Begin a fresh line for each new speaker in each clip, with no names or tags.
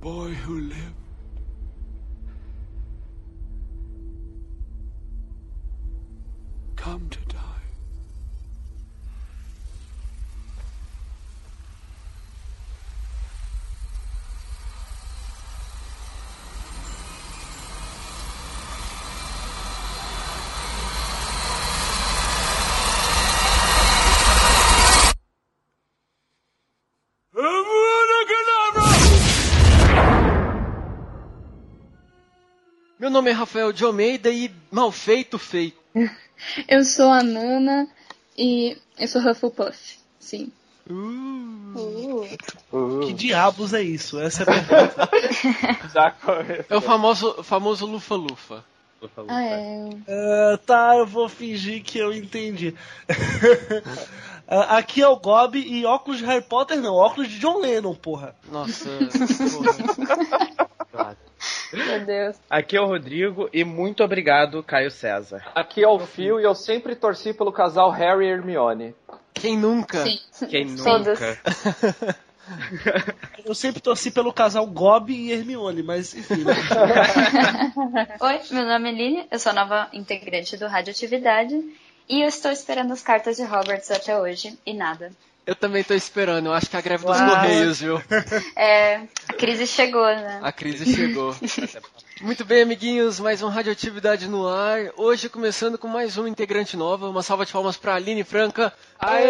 boy who lived
nome é Rafael de Almeida e mal feito, feito.
Eu sou a Nana e eu sou Hufflepuff, sim.
Que diabos é isso? Essa é a pergunta.
Já.
É o famoso, famoso Lufa-Lufa.
Ah, é.
Ah, tá, eu vou fingir que eu entendi. Ah, Aqui é o Gob e óculos de Harry Potter não, óculos de John Lennon, porra.
Nossa, porra.
Meu Deus.
Aqui é o Rodrigo e muito obrigado, Caio César.
Aqui é o Fio e eu sempre torci pelo casal Harry e Hermione.
Quem nunca?
Sim.
Quem
Todas.
nunca?
Eu sempre torci pelo casal Gob e Hermione, mas enfim. né?
Oi, meu nome é Lili, eu sou a nova integrante do Radioatividade e eu estou esperando as cartas de Roberts até hoje e nada.
Eu também tô esperando. Eu acho que é a greve dos
Uau.
Correios, viu?
É, a crise chegou, né?
A crise chegou. Muito bem, amiguinhos, mais um Radioatividade no ar. Hoje começando com mais uma integrante nova. Uma salva de palmas pra Aline Franca.
Obrigada.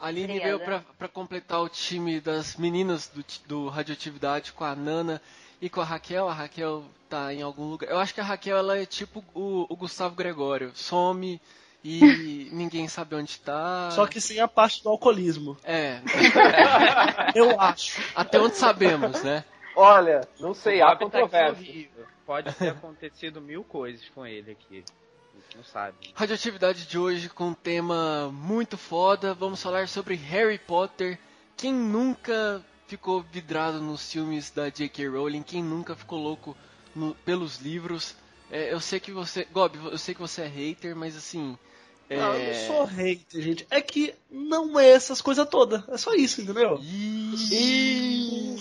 A Aline
Obrigada.
veio pra, pra completar o time das meninas do, do Radioatividade com a Nana e com a Raquel. A Raquel tá em algum lugar. Eu acho que a Raquel ela é tipo o, o Gustavo Gregório. Some e ninguém sabe onde tá.
Só que sem a parte do alcoolismo.
É,
Eu acho.
até onde sabemos, né?
Olha, não sei, há
tá
controvérsia.
Pode ter acontecido mil coisas com ele aqui. A gente não sabe.
Radioatividade de hoje com um tema muito foda. Vamos falar sobre Harry Potter. Quem nunca ficou vidrado nos filmes da J.K. Rowling? Quem nunca ficou louco no- pelos livros? É, eu sei que você. Gob, eu sei que você é hater, mas assim. É...
Não, eu não sou hater, gente. É que não é essas coisas todas. É só isso, entendeu?
Ixi.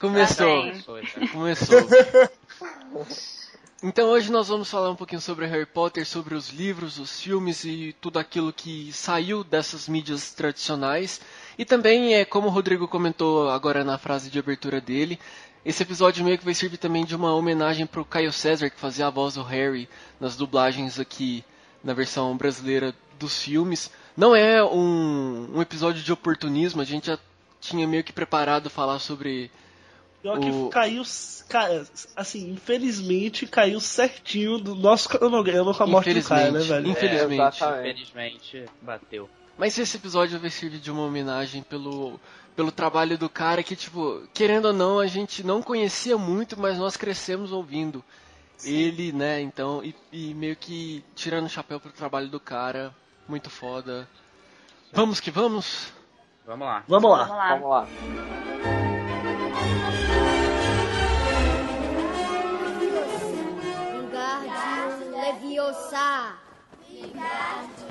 Começou.
Né?
Começou. Então hoje nós vamos falar um pouquinho sobre Harry Potter, sobre os livros, os filmes e tudo aquilo que saiu dessas mídias tradicionais. E também, é, como o Rodrigo comentou agora na frase de abertura dele, esse episódio meio que vai servir também de uma homenagem pro Caio César, que fazia a voz do Harry nas dublagens aqui na versão brasileira dos filmes. Não é um, um episódio de oportunismo, a gente já tinha meio que preparado falar sobre
Pior que
O-
caiu, ca- assim, infelizmente caiu certinho do nosso cronograma com a morte do cara, né,
Infelizmente.
velho?
Infelizmente.
É.
Infelizmente, bateu.
Mas esse episódio vai servir de uma homenagem pelo, pelo trabalho do cara que, tipo, querendo ou não, a gente não conhecia muito, mas nós crescemos ouvindo ele, né? Então, e, e meio que tirando o chapéu pro trabalho do cara, muito foda. Vamos que vamos?
Vamos lá.
Vamos lá.
Vamos lá.
Vamos lá.
Leviosa.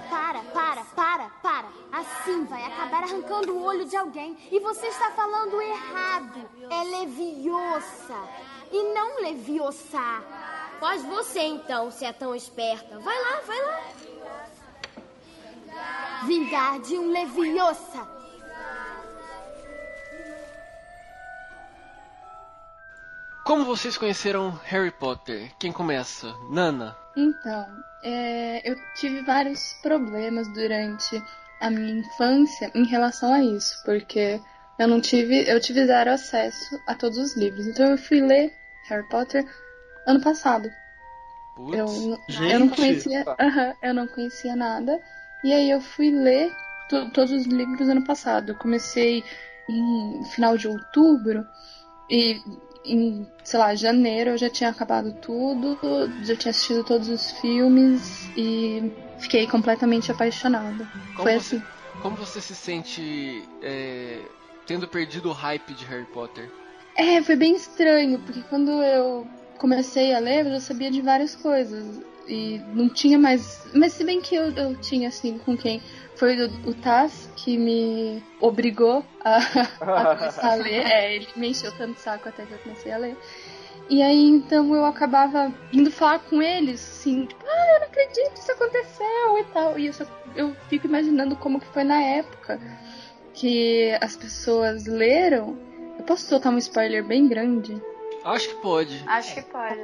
Para, para, para, para. Assim vai acabar arrancando o olho de alguém. E você está falando errado. É Leviosa e não Leviosa. Faz você então, se é tão esperta. Vai lá, vai lá. Wingardium Leviosa.
Como vocês conheceram Harry Potter? Quem começa? Nana.
Então, é, eu tive vários problemas durante a minha infância em relação a isso, porque eu não tive, eu tive zero acesso a todos os livros. Então eu fui ler Harry Potter ano passado.
Putz.
Eu, não-
Gente.
eu não conhecia, aham, eu não conhecia nada. E aí eu fui ler to- todos os livros ano passado. Eu comecei em final de outubro e em, sei lá, janeiro eu já tinha acabado tudo, já tinha assistido todos os filmes e fiquei completamente apaixonada.
Como
Foi
você-
assim.
Como você se sente é, tendo perdido o hype de Harry Potter?
É, foi bem estranho, porque quando eu comecei a ler, eu já sabia de várias coisas. e não tinha mais. Mas se bem que eu, eu tinha assim com quem. Foi o, o Taz que me obrigou a, a começar a ler. É, ele me encheu tanto saco até que eu comecei a ler. E aí então eu acabava indo falar com eles, assim, tipo, ah, eu não acredito que isso aconteceu e tal. E eu, só, eu fico imaginando como que foi na época que as pessoas leram. Eu posso soltar um spoiler bem grande?
Acho que pode.
Acho que pode.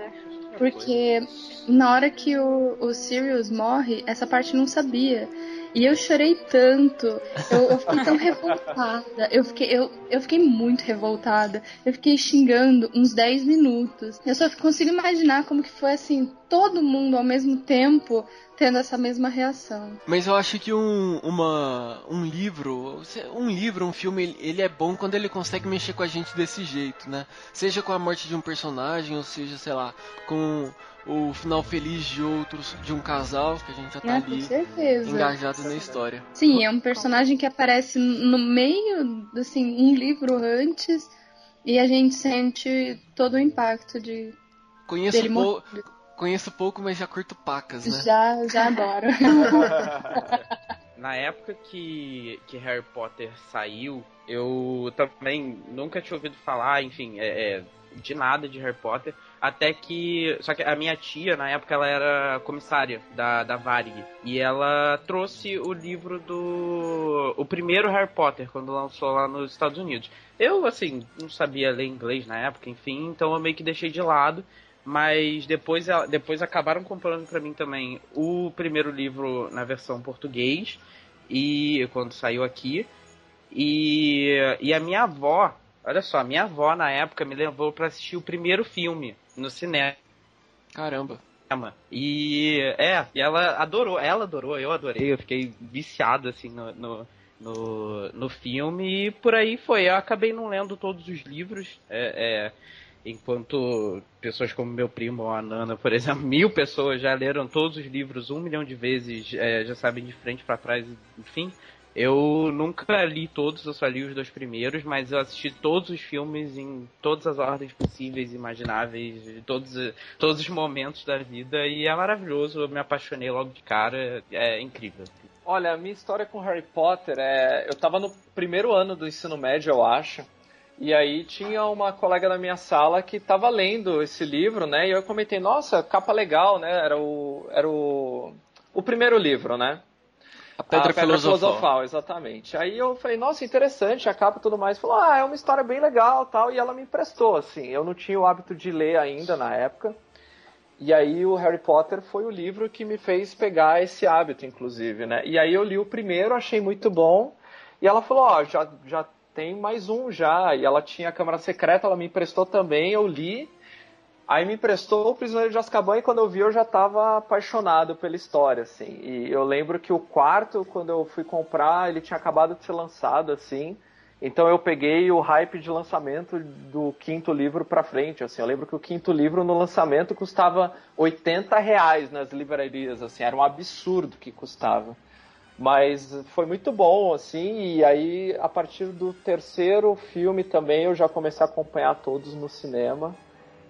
Porque na hora que o, o Sirius morre, essa parte não sabia. E eu chorei tanto, eu, eu fiquei tão revoltada, eu fiquei, eu, eu fiquei muito revoltada, eu fiquei xingando uns 10 minutos. Eu só consigo imaginar como que foi assim, todo mundo ao mesmo tempo tendo essa mesma reação.
Mas eu acho que um, uma, um livro, um livro, um filme, ele é bom quando ele consegue mexer com a gente desse jeito, né? Seja com a morte de um personagem, ou seja, sei lá, com o final feliz de outros, de um casal, que a gente já tá
É,
ali engajado na história.
Sim, é um personagem que aparece no meio, assim, um livro antes, e a gente sente todo o impacto de
Conheço,
dele
pou- conheço pouco, mas já curto pacas, né?
Já, já adoro.
Na época que, que Harry Potter saiu, eu também nunca tinha ouvido falar, enfim, é, é, de nada de Harry Potter. Até que. Só que a minha tia, na época, ela era comissária da, da Varig. E ela trouxe o livro do. O primeiro Harry Potter, quando lançou lá nos Estados Unidos. Eu, assim, não sabia ler inglês na época, enfim, então eu meio que deixei de lado. Mas depois, depois acabaram comprando pra mim também o primeiro livro na versão português. E quando saiu aqui. E, e a minha avó, olha só, a minha avó na época me levou pra assistir o primeiro filme no cinema.
Caramba.
E é, e ela adorou, ela adorou, eu adorei, eu fiquei viciado assim no, no, no, no filme e por aí foi. Eu acabei não lendo todos os livros, é, é, enquanto pessoas como meu primo ou a Nana, por exemplo, mil pessoas já leram todos os livros um milhão de vezes, é, já sabem de frente pra trás, enfim. Eu nunca li todos, eu só li os dois primeiros, mas eu assisti todos os filmes em todas as ordens possíveis imagináveis, todos, todos os momentos da vida, e é maravilhoso, eu me apaixonei logo de cara, é incrível.
Olha, a minha história com Harry Potter é. Eu tava no primeiro ano do ensino médio, eu acho. E aí tinha uma colega da minha sala que tava lendo esse livro, né? E eu comentei, nossa, capa legal, né? Era o. Era o. O primeiro livro, né?
A Pedra,
a Pedra
Filosofal.
Filosofal, exatamente. Aí eu falei, nossa, interessante, a capa e tudo mais. Falou, ah, é uma história bem legal tal. E ela me emprestou, assim. Eu não tinha o hábito de ler ainda na época. E aí o Harry Potter foi o livro que me fez pegar esse hábito, inclusive, né? E aí eu li o primeiro, achei muito bom. E ela falou, ó, já, já tem mais um já. E ela tinha a Câmara Secreta, ela me emprestou também, eu li. Aí me emprestou o Prisioneiro de Azkaban e quando eu vi eu já estava apaixonado pela história, assim. E eu lembro que o quarto, quando eu fui comprar, ele tinha acabado de ser lançado, assim. Então eu peguei o hype de lançamento do quinto livro pra frente, assim. Eu lembro que o quinto livro no lançamento custava 80 reais nas livrarias, assim. Era um absurdo que custava. Mas foi muito bom, assim, e aí a partir do terceiro filme também eu já comecei a acompanhar todos no cinema.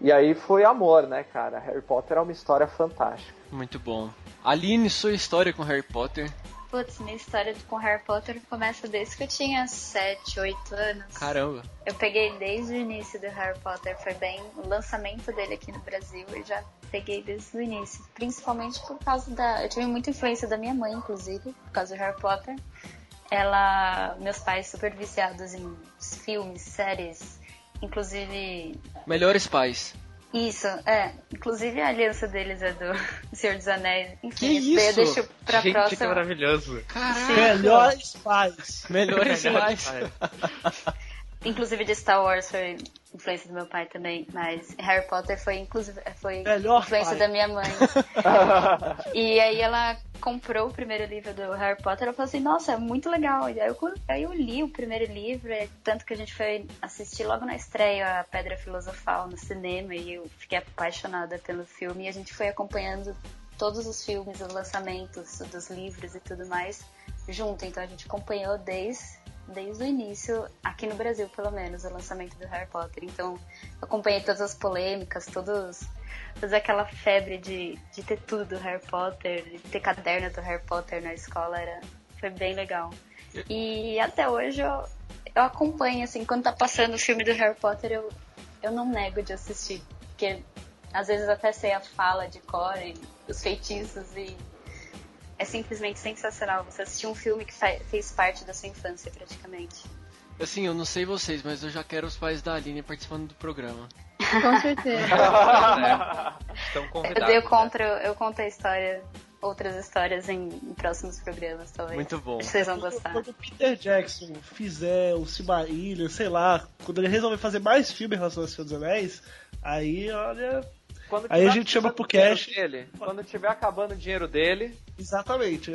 E aí foi amor, né, cara? Harry Potter é uma história fantástica.
Muito bom. Aline, sua história com Harry Potter.
Putz, minha história com Harry Potter começa desde que eu tinha 7, 8 anos.
Caramba.
Eu peguei desde o início do Harry Potter, foi bem o lançamento dele aqui no Brasil, eu já peguei desde o início. Principalmente por causa da. Eu tive muita influência da minha mãe, inclusive, por causa do Harry Potter. Ela. Meus pais super viciados em filmes, séries, inclusive.
Melhores pais.
Isso, é. Inclusive a aliança deles é do Senhor dos Anéis. Enfim,
Que
daí eu
isso?
deixo pra
Gente, que
próxima.
maravilhoso.
Caraca.
Melhores pais.
Melhores pais.
Inclusive de Star Wars foi influência do meu pai também, mas Harry Potter foi inclusive foi
Melhor
influência
pai.
da minha mãe. e aí ela comprou o primeiro livro do Harry Potter, ela falou assim, nossa, é muito legal. E aí eu, aí eu li o primeiro livro, é tanto que a gente foi assistir logo na estreia a Pedra Filosofal no cinema e eu fiquei apaixonada pelo filme e a gente foi acompanhando todos os filmes, os lançamentos dos livros e tudo mais junto. Então a gente acompanhou desde desde o início, aqui no Brasil pelo menos, o lançamento do Harry Potter. Então, acompanhei todas as polêmicas, todos, toda aquela febre de, de ter tudo do Harry Potter, de ter caderno do Harry Potter na escola, era, foi bem legal. E até hoje eu, eu acompanho, assim, quando tá passando o filme do Harry Potter, eu, eu não nego de assistir. Porque às vezes até sei a fala de cor os feitiços e é simplesmente sensacional você assistir um filme que fez parte da sua infância praticamente.
Assim, eu não sei vocês, mas eu já quero os pais da Aline participando do programa.
Com certeza.
Estão convidados.
Eu, conto, eu conto a história outras histórias em, em, próximos programas, talvez.
Muito bom.
Vocês vão gostar.
Quando o Peter Jackson fizer o Silmarillion, sei lá, quando ele resolver fazer mais filmes relacionados ao Senhor dos Anéis, aí, olha... aí a gente chama pro cast.
Dele, quando tiver acabando o dinheiro dele...
Exatamente.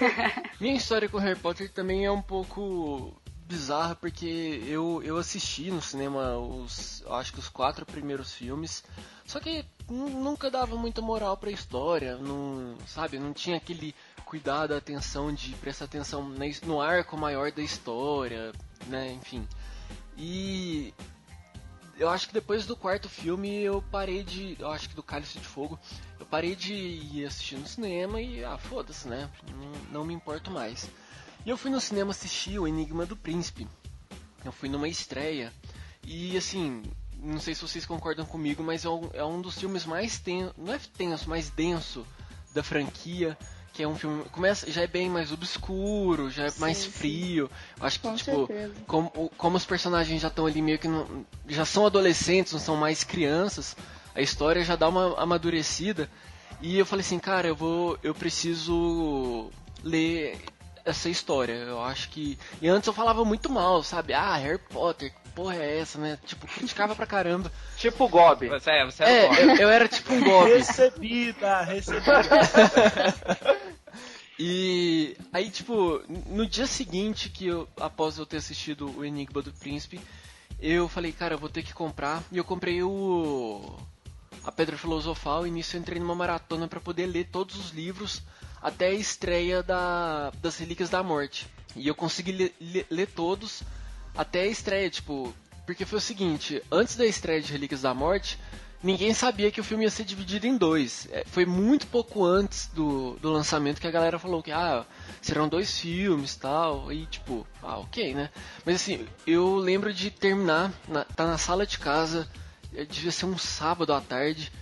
Minha história com Harry Potter também é um pouco bizarra, porque eu, eu assisti no cinema os, acho que os quatro primeiros filmes, só que nunca dava muita moral pra história, não, sabe, não tinha aquele cuidado, atenção de prestar atenção no arco maior da história, né, enfim. E eu acho que depois do quarto filme eu parei de. Eu acho que do Cálice de Fogo. Eu parei de ir assistir no cinema e. Ah, foda-se, né? Não, não, me importo mais. E eu fui no cinema assistir O Enigma do Príncipe. Eu fui numa estreia. E assim, não sei se vocês concordam comigo, mas é um, é um dos filmes mais tenso, não é tenso, mais denso da franquia, que é um filme começa já é bem mais obscuro, já é sim, mais frio. Sim. Acho que Com tipo, como, como os personagens já estão ali meio que não, já são adolescentes, não são mais crianças, a história já dá uma amadurecida. E eu falei assim, cara, eu vou, eu preciso ler essa história. Eu acho que. E antes eu falava muito mal, sabe? Ah, Harry Potter, porra é essa, né? Tipo, criticava pra caramba.
Tipo o Gob.
Você é, você é,
é eu, eu, era tipo um Gob.
Recebida, recebida.
e aí, tipo, no dia seguinte que eu, após eu ter assistido o Enigma do Príncipe, eu falei, cara, eu vou ter que comprar. E eu comprei o a Pedra Filosofal e nisso eu entrei numa maratona para poder ler todos os livros até a estreia da, das Relíquias da Morte. E eu consegui ler, ler, ler todos até a estreia, tipo. Porque foi o seguinte, antes da estreia de Relíquias da Morte, ninguém sabia que o filme ia ser dividido em dois. É, foi muito pouco antes do, do lançamento que a galera falou que ah, serão dois filmes tal. E tipo, ah, ok, né? Mas assim, eu lembro de terminar, na, tá na sala de casa, é, devia ser um sábado à tarde,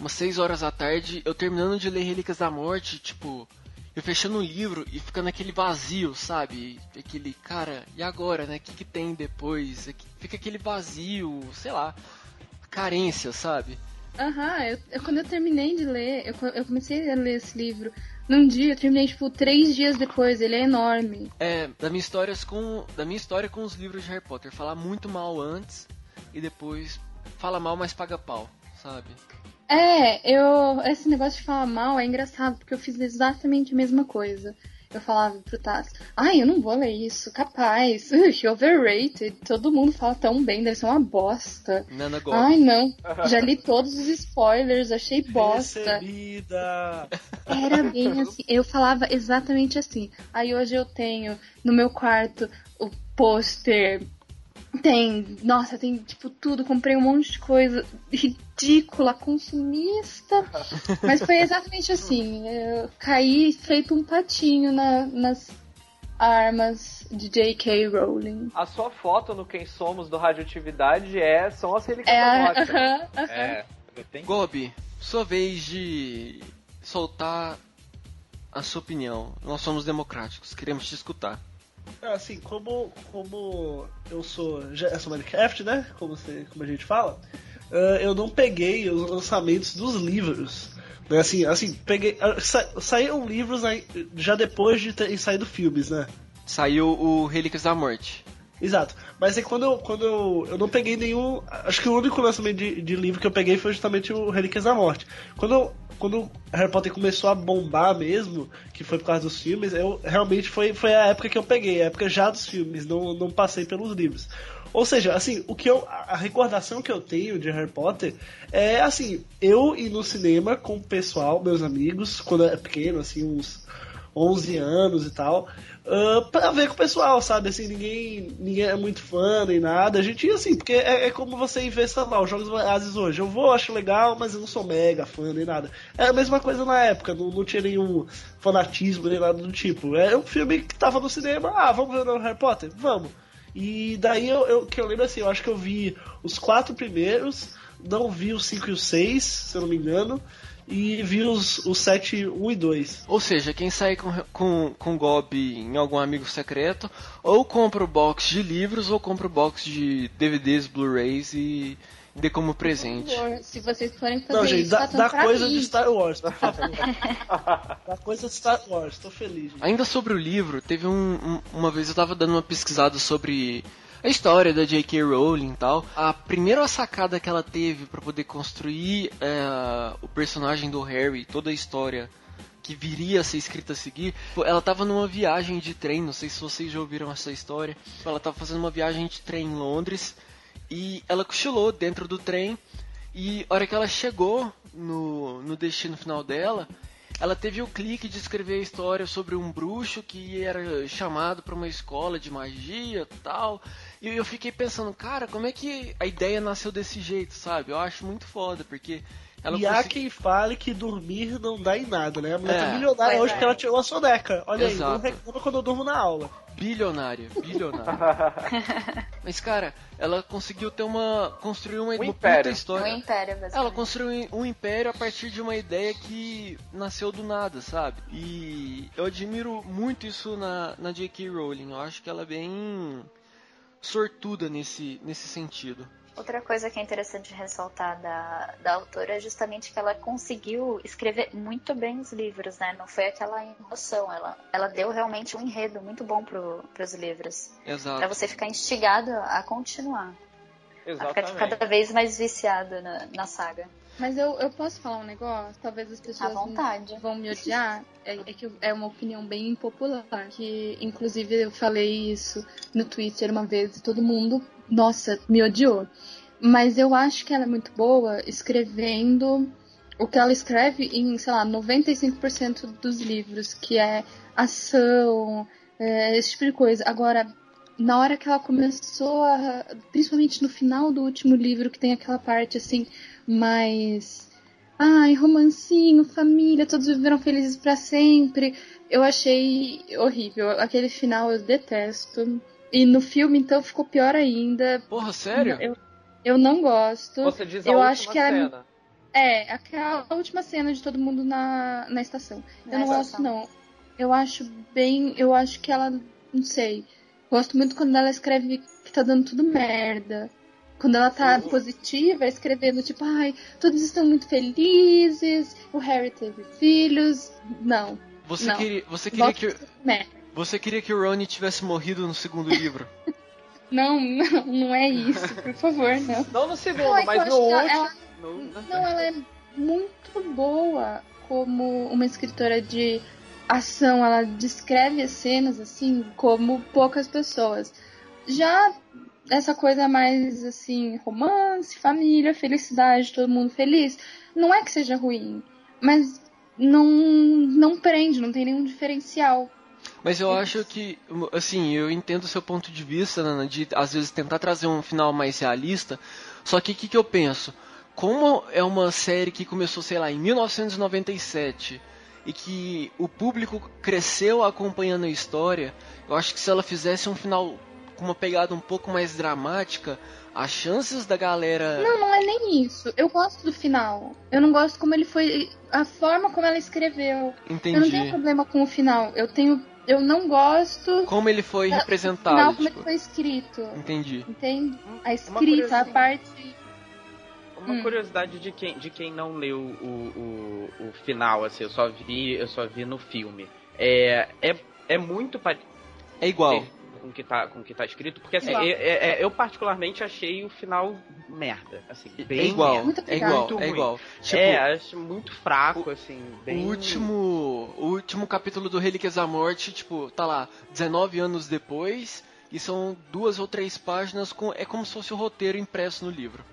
umas 6 horas da tarde, eu terminando de ler Relíquias da Morte, tipo, eu fechando o livro e ficando aquele vazio, sabe? Aquele, cara, e agora, né? O que, que tem depois? Fica aquele vazio, sei lá, carência, sabe?
Aham, eu, eu, quando eu terminei de ler, eu, eu comecei a ler esse livro num dia, eu terminei, tipo, três dias depois, ele é enorme.
É, da minha história com, da minha história com os livros de Harry Potter, falar muito mal antes e depois fala mal, mas paga pau, sabe?
É, eu. Esse negócio de falar mal é engraçado, porque eu fiz exatamente a mesma coisa. Eu falava pro Tassi, ai, eu não vou ler isso, capaz, Ux, overrated, todo mundo fala tão bem, deve ser uma bosta.
Nana
ai, não, já li todos os spoilers, achei bosta.
Recebida.
Era bem assim, eu falava exatamente assim. Aí hoje eu tenho no meu quarto o pôster tem, nossa, tem tipo tudo, comprei um monte de coisa ridícula, consumista. Mas foi exatamente assim. Eu caí feito um patinho na, nas armas de J.K. Rowling.
A sua foto no Quem Somos do Radioatividade é, são as relíquias é, da morte. Uh -huh, uh -huh.
É. Gobi, sua vez de soltar a sua opinião. Nós somos democráticos, queremos te escutar.
É, assim, como, como eu sou, eu sou Minecraft, né? Como, você, como a gente fala, uh, eu não peguei os lançamentos dos livros. Né? Assim, assim, peguei. Uh, sa, saíram livros já depois de ter saído filmes, né?
Saiu o Relíquias da Morte.
Exato. Mas é quando eu, quando eu, eu não peguei nenhum. Acho que o único lançamento de, de livro que eu peguei foi justamente o Relíquias da Morte. Quando quando Harry Potter começou a bombar mesmo, que foi por causa dos filmes, eu realmente foi, foi a época que eu peguei, a época já dos filmes, não, não passei pelos livros. Ou seja, assim, o que eu, a recordação que eu tenho de Harry Potter é assim, eu ir no cinema com o pessoal, meus amigos, quando era pequeno, assim, uns 11 anos e tal, uh, pra ver com o pessoal, sabe? Assim, ninguém, ninguém é muito fã nem nada. A gente ia assim, porque é, é como você ir ver, sei lá, os Jogos Vorazes hoje. Eu vou, acho legal, mas eu não sou mega fã nem nada. É a mesma coisa na época, não, não tinha nenhum fanatismo nem nada do tipo. É um filme que tava no cinema, ah, vamos ver o Harry Potter? Vamos. E daí eu, eu, que eu lembro assim, eu acho que eu vi os quatro primeiros, não vi os cinco e os seis, se eu não me engano e vi os, os 7, 1 e 2.
Ou seja, quem sair com, com, com Gob em algum amigo secreto, ou compra o box de livros, ou compra o box de DVDs, Blu-rays e dê como presente.
Se vocês forem fazer
Não, gente,
isso,
dá,
façam
dá coisa
mim.
de Star Wars, por favor. dá coisa de Star Wars, tô feliz. Gente.
Ainda sobre o livro, teve um, um- uma vez eu tava dando uma pesquisada sobre a história da J.K. Rowling e tal. A primeira sacada que ela teve pra poder construir é, o personagem do Harry, toda a história que viria a ser escrita a seguir, ela tava numa viagem de trem, não sei se vocês já ouviram essa história. Ela tava fazendo uma viagem de trem em Londres e ela cochilou dentro do trem e a hora que ela chegou no, no destino final dela, ela teve o clique de escrever a história sobre um bruxo que era chamado para uma escola de magia tal. E eu fiquei pensando, cara, como é que a ideia nasceu desse jeito, sabe? Eu acho muito foda, porque ela
e há
consegui-
quem fale que dormir não dá em nada, né? A mulher
É.
tá milionária hoje
é.
que ela tirou a soneca. Olha aí,
Exato.
não reclama quando eu durmo na aula.
bilionária, bilionária. Mas cara, ela conseguiu ter uma construir uma,
Um
uma
império.
puta
Um
história.
império.
Ela construiu um império a partir de uma ideia que nasceu do nada, sabe? E eu admiro muito isso na, na J.K. Rowling. Eu acho que ela é bem sortuda nesse, nesse sentido.
Outra coisa que é interessante ressaltar da, da autora é justamente que ela conseguiu escrever muito bem os livros, né? Não foi aquela emoção, ela, ela deu realmente um enredo muito bom pro, pros livros. Pra
Exato.
você ficar instigado a continuar. A ficar
Exatamente.
cada vez mais viciado na, na saga.
Mas eu, eu posso falar um negócio? Talvez as pessoas vão me odiar. É, é que é uma opinião bem impopular. Que, inclusive, eu falei isso no Twitter uma vez e todo mundo, nossa, me odiou. Mas eu acho que ela é muito boa escrevendo o que ela escreve em, sei lá, 95% dos livros, que é ação, é, esse tipo de coisa. Agora, na hora que ela começou a. Principalmente no final do último livro, que tem aquela parte assim, mais. Ai, romancinho, família, todos viveram felizes pra sempre. Eu achei horrível. Aquele final eu detesto. E no filme, então, ficou pior ainda.
Porra, sério?
Eu, eu não gosto.
Você diz a
eu
última
acho que ela é
cena.
é, aquela última cena de todo mundo na, na estação. Eu
Na
não gosto, não. Eu acho bem. Eu acho que ela. Não sei. Gosto muito quando ela escreve que tá dando tudo merda. Quando ela tá positiva, escrevendo tipo, ai, todos estão muito felizes, o Harry teve filhos. Não.
Você
Não.
queria, você queria que, você queria que o Ronnie tivesse morrido no segundo livro?
Não, não, não é isso, por favor, não.
Não no segundo,
Não, é
mas no último.
ela-
no-
Não, ela é muito boa como uma escritora de ação. Ela descreve as cenas assim como poucas pessoas. Já essa coisa mais assim, romance, família, felicidade, todo mundo feliz, não é que seja ruim, mas não não prende, não tem nenhum diferencial.
Mas eu acho que, assim, eu entendo o seu ponto de vista, Nana, de às vezes tentar trazer um final mais realista. Só que o que, que eu penso? Como é uma série que começou, sei lá, em 1997 e que o público cresceu acompanhando a história, eu acho que se ela fizesse um final com uma pegada um pouco mais dramática, as chances da galera.
Não, não é nem isso. Eu gosto do final. Eu não gosto como ele foi, a forma como ela escreveu. Eu não tenho
Entendi.
problema com o final. Eu tenho. Eu não gosto
Como ele foi
final
representado.
como
Tipo,
ele foi escrito.
entendi.
Entende? A escrita, a parte.
Uma
Hum.
curiosidade de quem, de quem não leu o, o, o final, assim, eu só vi, eu só vi no filme. É, é, é muito parecido
É igual.
Com o que tá, com o que tá escrito, porque assim,
Igual.
é- é- é- eu particularmente achei o final merda, assim,
É
bem
igual,
merda.
Muito
é igual,
Muito
é
ruim.
igual. Tipo,
é, acho muito fraco, assim, bem...
O último, o último capítulo do Relíquias da Morte, tipo, tá lá, 19 anos depois, e são duas ou três páginas com. É como se fosse o roteiro impresso no livro.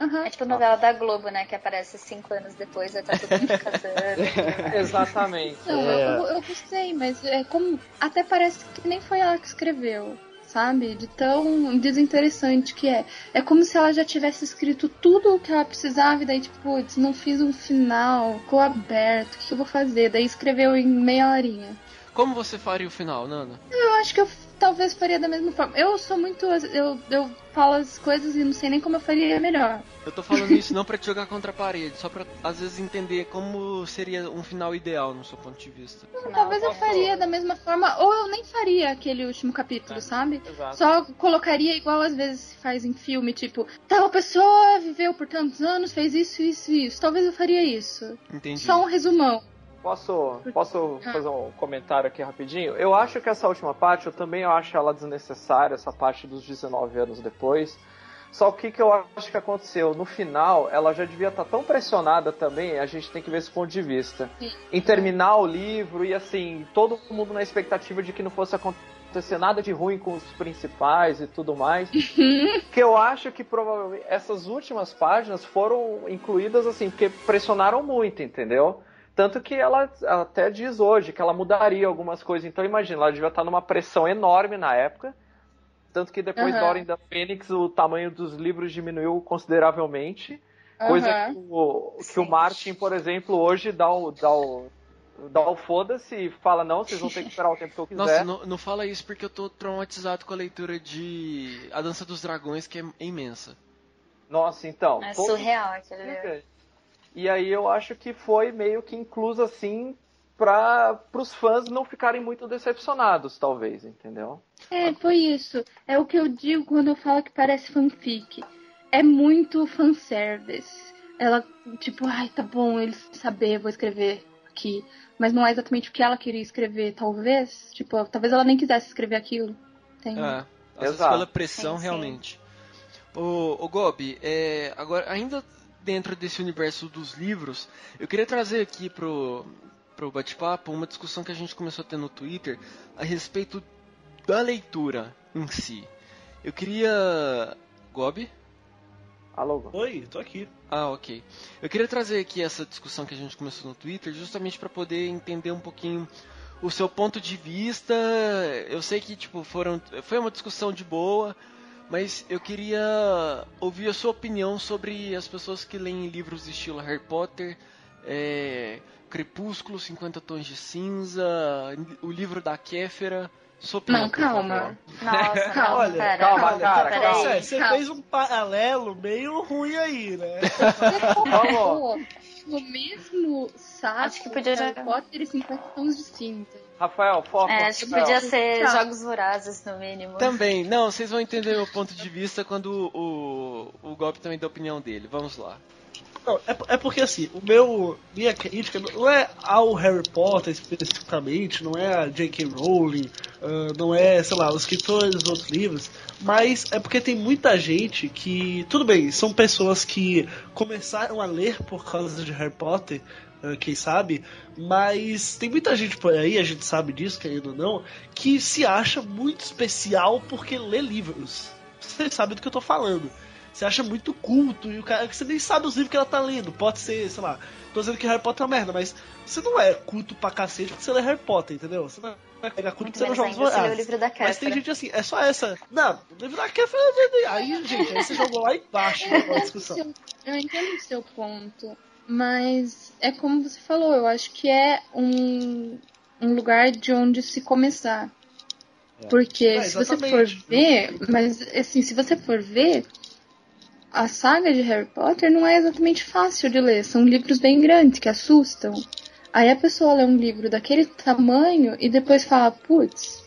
Aham.
É tipo novela da Globo, né? Que aparece cinco anos depois, vai estar todo mundo casando.
Exatamente.
Não,
É.
eu, eu gostei, mas é como. Até parece que nem foi ela que escreveu, sabe? De tão desinteressante que é. É como se ela já tivesse escrito tudo o que ela precisava e daí, tipo, putz, não fiz um final, ficou aberto, o que, que eu vou fazer? Daí escreveu em meia horinha.
Como você faria o final, Nana?
Eu acho que eu talvez faria da mesma forma. Eu sou muito. Eu, eu falo as coisas e não sei nem como eu faria melhor.
Eu tô falando isso não pra te jogar contra a parede, só pra às vezes entender como seria um final ideal no seu ponto de vista.
Talvez eu faria da mesma forma, ou eu nem faria aquele último capítulo, sabe?
Exato.
Só colocaria igual às vezes se faz em filme, tipo, tal pessoa viveu por tantos anos, fez isso, isso e isso. Talvez eu faria isso.
Entendi.
Só um resumão.
Posso, posso
Ah.
fazer um comentário aqui rapidinho? Eu acho que essa última parte, eu também acho ela desnecessária, essa parte dos 19 anos depois. Só o que, que eu acho que aconteceu? No final, ela já devia estar tão pressionada também, a gente tem que ver esse ponto de vista. Em terminar o livro e assim, todo mundo na expectativa de que não fosse acontecer nada de ruim com os principais e tudo mais. que eu acho que provavelmente essas últimas páginas foram incluídas assim, porque pressionaram muito, entendeu? Tanto que ela ela até diz hoje que ela mudaria algumas coisas. Então imagina, ela devia estar numa pressão enorme na época. Tanto que depois
Aham.
da Ordem da Fênix o tamanho dos livros diminuiu consideravelmente. Coisa
Aham.
que, o, que o. Martin, por exemplo, hoje dá o, dá o, dá o foda-se e fala, não, vocês vão ter que esperar o tempo que eu quiser.
Nossa, não, não fala isso porque eu tô traumatizado com a leitura de A Dança dos Dragões, que é imensa.
Nossa, então.
É surreal aquele livro.
E aí eu acho que foi meio que incluso assim para os fãs não ficarem muito decepcionados, talvez, entendeu?
É, foi isso. É o que eu digo quando eu falo que parece fanfic. É muito fanservice. Ela, tipo, ai, tá bom, eles saber, vou escrever aqui. Mas não é exatamente o que ela queria escrever, talvez. Tipo, talvez ela nem quisesse escrever aquilo. Tem...
É, às vezes pela pressão,
Sim, sim.
realmente. O, o Gobi, é, agora, ainda dentro desse universo dos livros, eu queria trazer aqui pro, pro bate-papo uma discussão que a gente começou a ter no Twitter a respeito da leitura em si. Eu queria. Gobi?
Alô?
Oi, tô aqui.
Ah, ok. Eu queria trazer aqui essa discussão que a gente começou no Twitter justamente para poder entender um pouquinho o seu ponto de vista. Eu sei que tipo foram foi uma discussão de boa, mas eu queria ouvir a sua opinião sobre as pessoas que leem livros estilo Harry Potter, é, Crepúsculo, 50 Tons de Cinza, o livro da Kéfera. Sua opinião,
Não,
por favor.
calma.
Nossa, calma,
Olha,
pera,
calma,
calma,
cara,
pera
calma.
aí.
Você, você
calma.
fez um paralelo meio ruim aí, né?
Vamos,
No mesmo saco,
Acho que podia
Harry Potter e 50 tons de cinza.
Rafael, foco.
É, acho que podia ser
Tá.
Jogos Vorazes, no mínimo.
Também, não, vocês vão entender meu ponto de vista quando o, o Gobi também dá a opinião dele. Vamos lá.
Não, é, é porque assim, o meu. Minha crítica não é ao Harry Potter especificamente, não é a J.K. Rowling, ah, não é, sei lá, os escritores dos outros livros, mas é porque tem muita gente que. Tudo bem, são pessoas que começaram a ler por causa de Harry Potter, quem sabe, mas tem muita gente por aí, a gente sabe disso, querendo ou não, que se acha muito especial porque lê livros. Você sabe do que eu tô falando. Você acha muito culto e o cara que você nem sabe os livros que ela tá lendo. Pode ser, sei lá, tô dizendo que Harry Potter é uma merda, mas você não é culto pra cacete porque você lê Harry Potter, entendeu? Você não vai pegar culto porque você não joga
ainda se lê o
Vorazes.
livro da
Mas tem gente assim, é só essa. Não, o livro da Kéfera. Aí, gente, aí você jogou lá embaixo na discussão.
Eu entendo o seu ponto, mas é como você falou, eu acho que é um, um lugar de onde se começar. Porque
É,
se você for ver, mas assim, se você for ver, a saga de Harry Potter não é exatamente fácil de ler, são livros bem grandes que assustam. Aí a pessoa lê um livro daquele tamanho e depois fala, putz,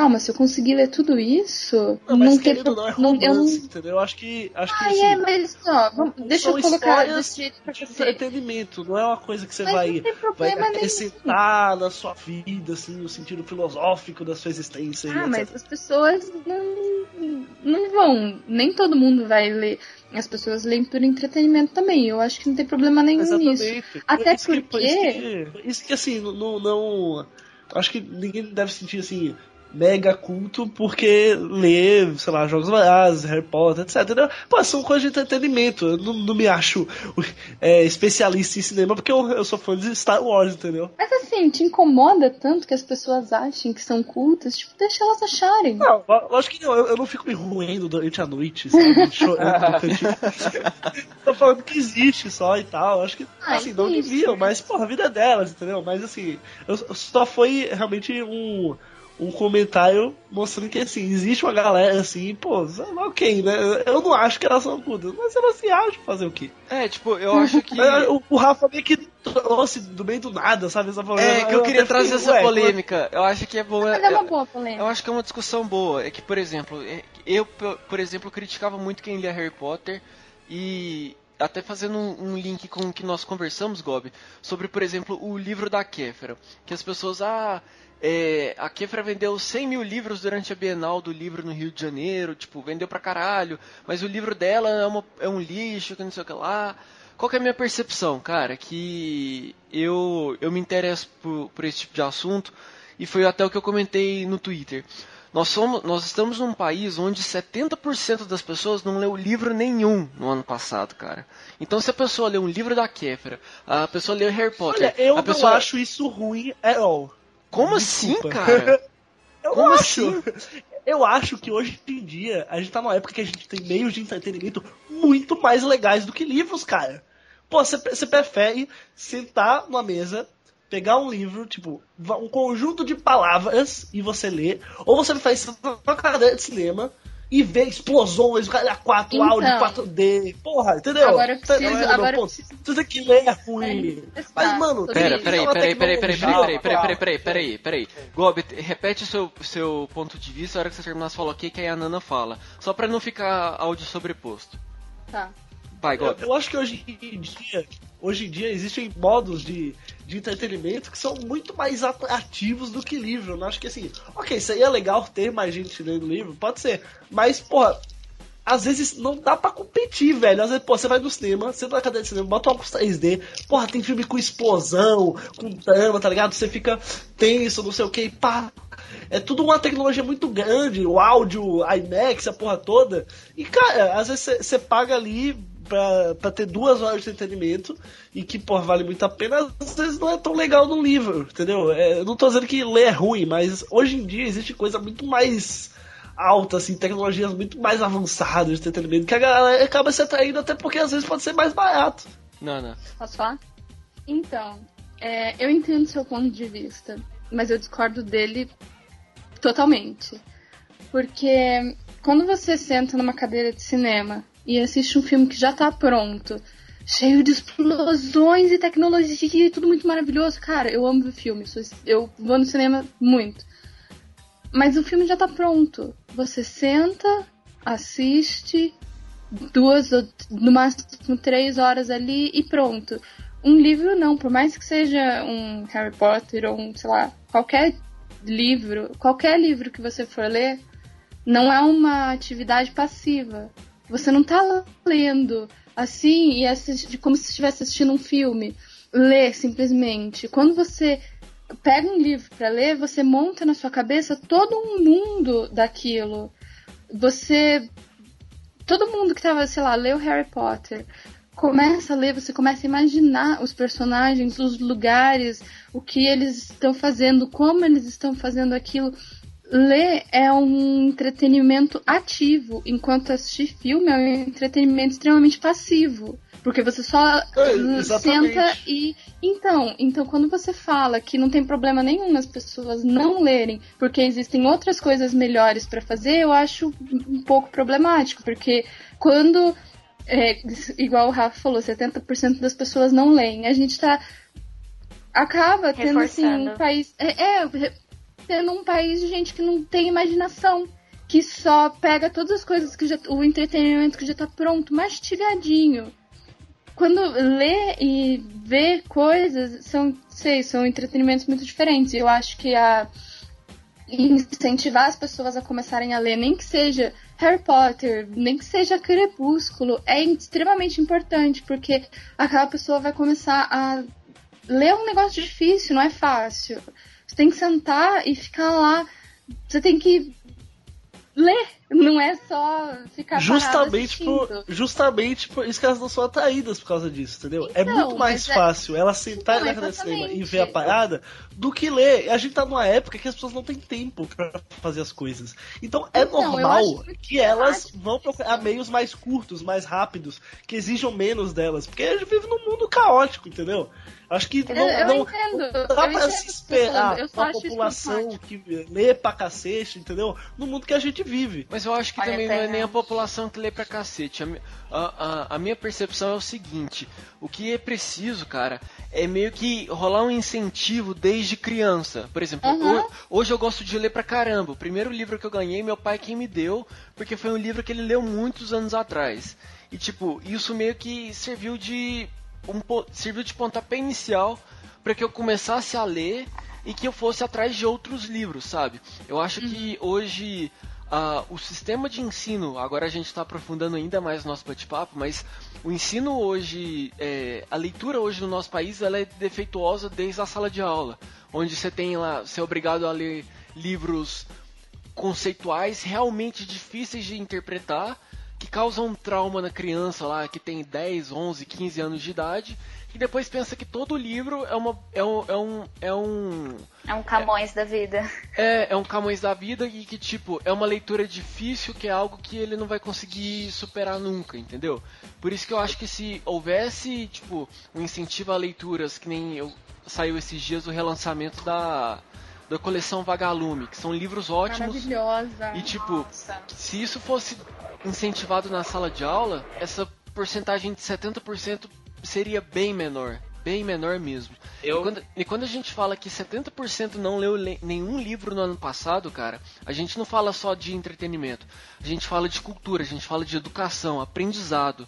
calma, se eu conseguir ler tudo isso,
Não, mas querendo ou não, é
não- eu não
romance, entendeu? Eu acho que. Acho que
Ai,
assim,
é, mas ó, vamos- deixa eu colocar desse jeito pra
de
você.
entretenimento, não é uma coisa que você
Mas
vai,
não
vai acrescentar na sua vida, assim, no sentido filosófico da sua existência.
Ah, mas as pessoas não, não vão. Nem todo mundo vai ler. As pessoas leem por entretenimento também. Eu acho que não tem problema nenhum nisso.
Exatamente.
Até
isso Que,
porque-
isso, que, isso que, assim, não, não. Acho que ninguém deve sentir assim. Mega culto porque lê, sei lá, Jogos Vorazes, Harry Potter, etc. Pô, são coisas de entretenimento. Eu não, não me acho é, especialista em cinema porque eu, eu sou fã de Star Wars, entendeu?
Mas assim, te incomoda tanto que as pessoas achem que são cultas? Tipo, deixa elas acharem.
Não, lógico que não. Eu, eu não fico me ruendo durante a noite, sabe? Chorando Tô falando que existe só e tal. Acho que, ah, assim, não deviam, mas, porra, a vida é delas, entendeu? Mas, assim, eu, só foi realmente um um comentário mostrando que assim, existe uma galera assim, pô, ok, né? Eu não acho que elas são cultas, mas elas se acham fazer o quê?
É, tipo, eu acho que.
o, o Rafa meio que trouxe do meio do nada, sabe? Essa
é, que eu, eu queria trazer essa ué, polêmica. Eu acho que é boa.
Mas é uma boa polêmica.
Eu acho que é uma discussão boa. É que, por exemplo, é, eu, por exemplo, criticava muito quem lia Harry Potter e até fazendo um, um, link com o que nós conversamos, Gob, sobre, por exemplo, o livro da Kéfera. Que as pessoas, ah, é, a Kefra vendeu 100 mil livros durante a Bienal do Livro no Rio de Janeiro, tipo, vendeu pra caralho, mas o livro dela é, uma, é um lixo, que não sei o que lá. Qual que é a minha percepção, cara? Que eu, eu me interesso por, por esse tipo de assunto, e foi até o que eu comentei no Twitter. Nós, somos, nós estamos num país onde 70% das pessoas não leu livro nenhum no ano passado, cara. Então, se a pessoa lê um livro da Kéfera, a pessoa lê Harry Potter.
Olha, eu
a pessoa...
não acho isso ruim at all.
Como Desculpa. assim, cara?
Eu Como acho. Assim? Eu acho que hoje em dia a gente tá numa época que a gente tem meios de entretenimento muito mais legais do que livros, cara. Pô, você prefere sentar numa mesa, pegar um livro, tipo, um conjunto de palavras e você ler, ou você faz uma cadeira de cinema e ver explosões, a 4 então, áudio 4D, porra, entendeu?
Agora eu preciso, não, agora eu preciso...
Tudo que lê é ruim. Mas, mano,
pera, peraí, peraí, peraí, peraí, peraí, peraí, peraí, peraí, peraí, peraí. Gob, repete o seu, seu ponto de vista, a hora que você terminar, você falou ok, que aí a Nana fala. Só pra não ficar áudio sobreposto.
Tá.
Vai, Gob. Eu, eu acho que hoje em dia, hoje em dia existem modos de, de entretenimento que são muito mais atrativos do que livro. Eu acho que assim, ok, seria legal ter mais gente lendo livro, pode ser. Mas, porra, às vezes não dá pra competir, velho. Às vezes, pô, você vai no cinema, você tá na cadeira de cinema, bota um óculos 3D, porra, tem filme com explosão, com trama, tá ligado? Você fica tenso, não sei o que, pá. É tudo uma tecnologia muito grande, o áudio, a IMAX, a porra toda. E, cara, às vezes você paga ali pra, pra ter duas horas de entretenimento e que, pô, vale muito a pena, às vezes não é tão legal no livro, entendeu? É, eu não tô dizendo que ler é ruim, mas hoje em dia existe coisa muito mais alta, assim, tecnologias muito mais avançadas de entretenimento que a galera acaba se atraindo até porque às vezes pode ser mais barato.
Não, não.
Posso falar? Então, é, eu entendo seu ponto de vista, mas eu discordo dele totalmente. Porque quando você senta numa cadeira de cinema e assiste um filme que já tá pronto, cheio de explosões e tecnologia e tudo muito maravilhoso. Cara, eu amo ver filme, eu vou no cinema muito. Mas o filme já tá pronto. Você senta, assiste, duas no máximo três horas ali e pronto. Um livro não, por mais que seja um Harry Potter ou um, sei lá, qualquer livro, qualquer livro que você for ler, não é uma atividade passiva. Você não tá lendo assim e assiste, como se estivesse assistindo um filme. Lê simplesmente. Quando você pega um livro para ler, você monta na sua cabeça todo um mundo daquilo. Você. Todo mundo que tava, sei lá, leu Harry Potter, começa a ler, você começa a imaginar os personagens, os lugares, o que eles estão fazendo, como eles estão fazendo aquilo ler é um entretenimento ativo, enquanto assistir filme é um entretenimento extremamente passivo. Porque você só é, senta e. Então, então, quando você fala que não tem problema nenhum nas pessoas não lerem, porque existem outras coisas melhores para fazer, eu acho um pouco problemático. Porque quando. É, igual o Rafa falou, 70% das pessoas não leem. A gente tá. Acaba tendo assim um país. É, é sendo um país de gente que não tem imaginação, que só pega todas as coisas que já, o entretenimento que já tá pronto, mastigadinho. Quando lê e vê coisas, são, sei, são entretenimentos muito diferentes. Eu acho que a incentivar as pessoas a começarem a ler, nem que seja Harry Potter, nem que seja Crepúsculo, é extremamente importante, porque aquela pessoa vai começar a ler um negócio difícil, não é fácil. Tem que sentar e ficar lá. Você tem que ler, não é só ficar
justamente por justamente por isso que elas não são atraídas por causa disso, entendeu? É então, é muito mais fácil é... ela sentar então, na cinema e ver a parada do que ler. A gente tá numa época que as pessoas não têm tempo para fazer as coisas. Então é então, normal que elas vão procurar meios mais curtos, mais rápidos, que exijam menos delas, porque a gente vive num mundo caótico, entendeu? Acho que não,
eu,
não,
entendo.
não dá pra se esperar uma população que lê pra cacete, entendeu? No mundo que a gente vive.
Mas eu acho que Olha, também não é nem a população que lê pra cacete. A, a, a, minha percepção é o seguinte: o que é preciso, cara, é meio que rolar um incentivo desde criança. Por exemplo, uhum. hoje eu gosto de ler pra caramba. O primeiro livro que eu ganhei, meu pai quem me deu, porque foi um livro que ele leu muitos anos atrás. E tipo, isso meio que serviu de um, serviu de pontapé inicial para que eu começasse a ler e que eu fosse atrás de outros livros, sabe? Eu acho que uhum. hoje uh, o sistema de ensino, agora a gente está aprofundando ainda mais o nosso bate-papo, mas o ensino hoje, é, a leitura hoje no nosso país, ela é defeituosa desde a sala de aula, onde você tem lá, você é obrigado a ler livros conceituais realmente difíceis de interpretar que causam um trauma na criança lá que tem 10, 11, 15 anos de idade e depois pensa que todo livro é uma é um é um é um,
é um Camões é, da vida.
É, é um Camões da vida e que tipo é uma leitura difícil que é algo que ele não vai conseguir superar nunca, entendeu? Por isso que eu acho que se houvesse tipo um incentivo a leituras que nem eu saiu esses dias o relançamento da da coleção Vagalume, que são livros ótimos.
Maravilhosa.
E tipo, Nossa. se isso fosse incentivado na sala de aula, essa porcentagem de 70% seria bem menor. Bem menor mesmo. Eu... E, quando, e quando a gente fala que 70% não leu nenhum livro no ano passado, cara, a gente não fala só de entretenimento. A gente fala de cultura, a gente fala de educação, aprendizado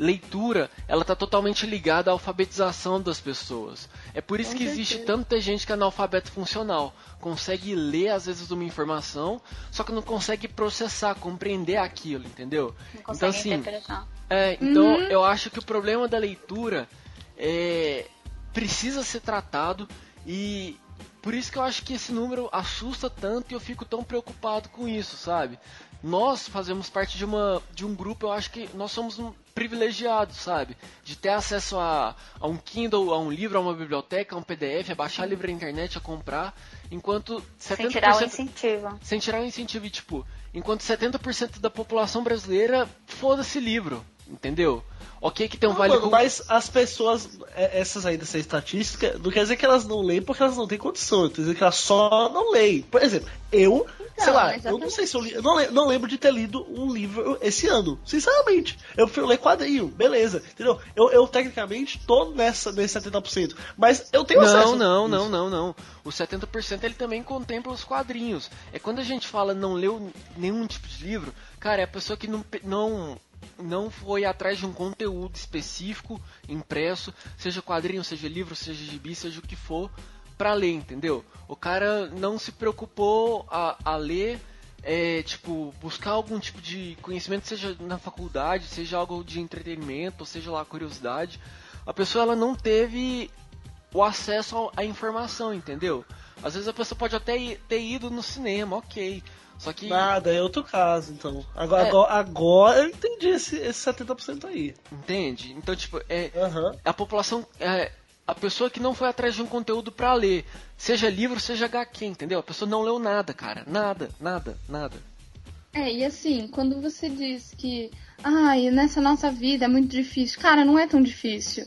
leitura, ela está totalmente ligada à alfabetização das pessoas. É por isso que existe tanta gente que é analfabeto funcional. Consegue ler, às vezes, uma informação, só que não consegue processar, compreender aquilo, entendeu?
Não consegue então, assim, interpretar.
É, então, uhum. eu acho que o problema da leitura é, precisa ser tratado e por isso que eu acho que esse número assusta tanto e eu fico tão preocupado com isso, sabe? nós fazemos parte de uma de um grupo, eu acho que nós somos um privilegiados, sabe? De ter acesso a, a um Kindle, a um livro, a uma biblioteca, a um PDF, a baixar livro na internet, a comprar, enquanto 70%...
Sem tirar o incentivo.
Sem tirar o incentivo, e, tipo, enquanto 70% da população brasileira foda-se livro, entendeu? Ok que tem um vale...
Mano, mas as pessoas, é, essas aí dessa estatística, não quer dizer que elas não leem porque elas não têm condição, quer dizer que elas só não leem. Por exemplo, eu, então, sei lá, exatamente. eu não sei se eu li, eu não, não, lembro de ter lido um livro esse ano, sinceramente. Eu fui ler quadrinho, beleza, entendeu? Eu, eu tecnicamente tô nessa, nesse 70%, mas eu tenho
não,
acesso.
Não, não, não, não, não. O 70% ele também contempla os quadrinhos. É quando a gente fala não leu nenhum tipo de livro, cara, é a pessoa que não, não não foi atrás de um conteúdo específico impresso, seja quadrinho, seja livro, seja gibi, seja o que for, para ler, entendeu? O cara não se preocupou a, a ler, é, tipo, buscar algum tipo de conhecimento, seja na faculdade, seja algo de entretenimento, seja lá curiosidade. A pessoa ela não teve o acesso à informação, entendeu? Às vezes a pessoa pode até ter ido no cinema, ok. Só que.
Nada, é outro caso, então. Agora, é. agora, agora, eu entendi esse, esse 70% aí.
Entende? Então, tipo, é. Uhum. A população. É, a pessoa que não foi atrás de um conteúdo para ler, seja livro, seja HQ, entendeu? A pessoa não leu nada, cara. Nada, nada, nada.
É, e assim, quando você diz que. Ai, nessa nossa vida é muito difícil. Cara, não é tão difícil.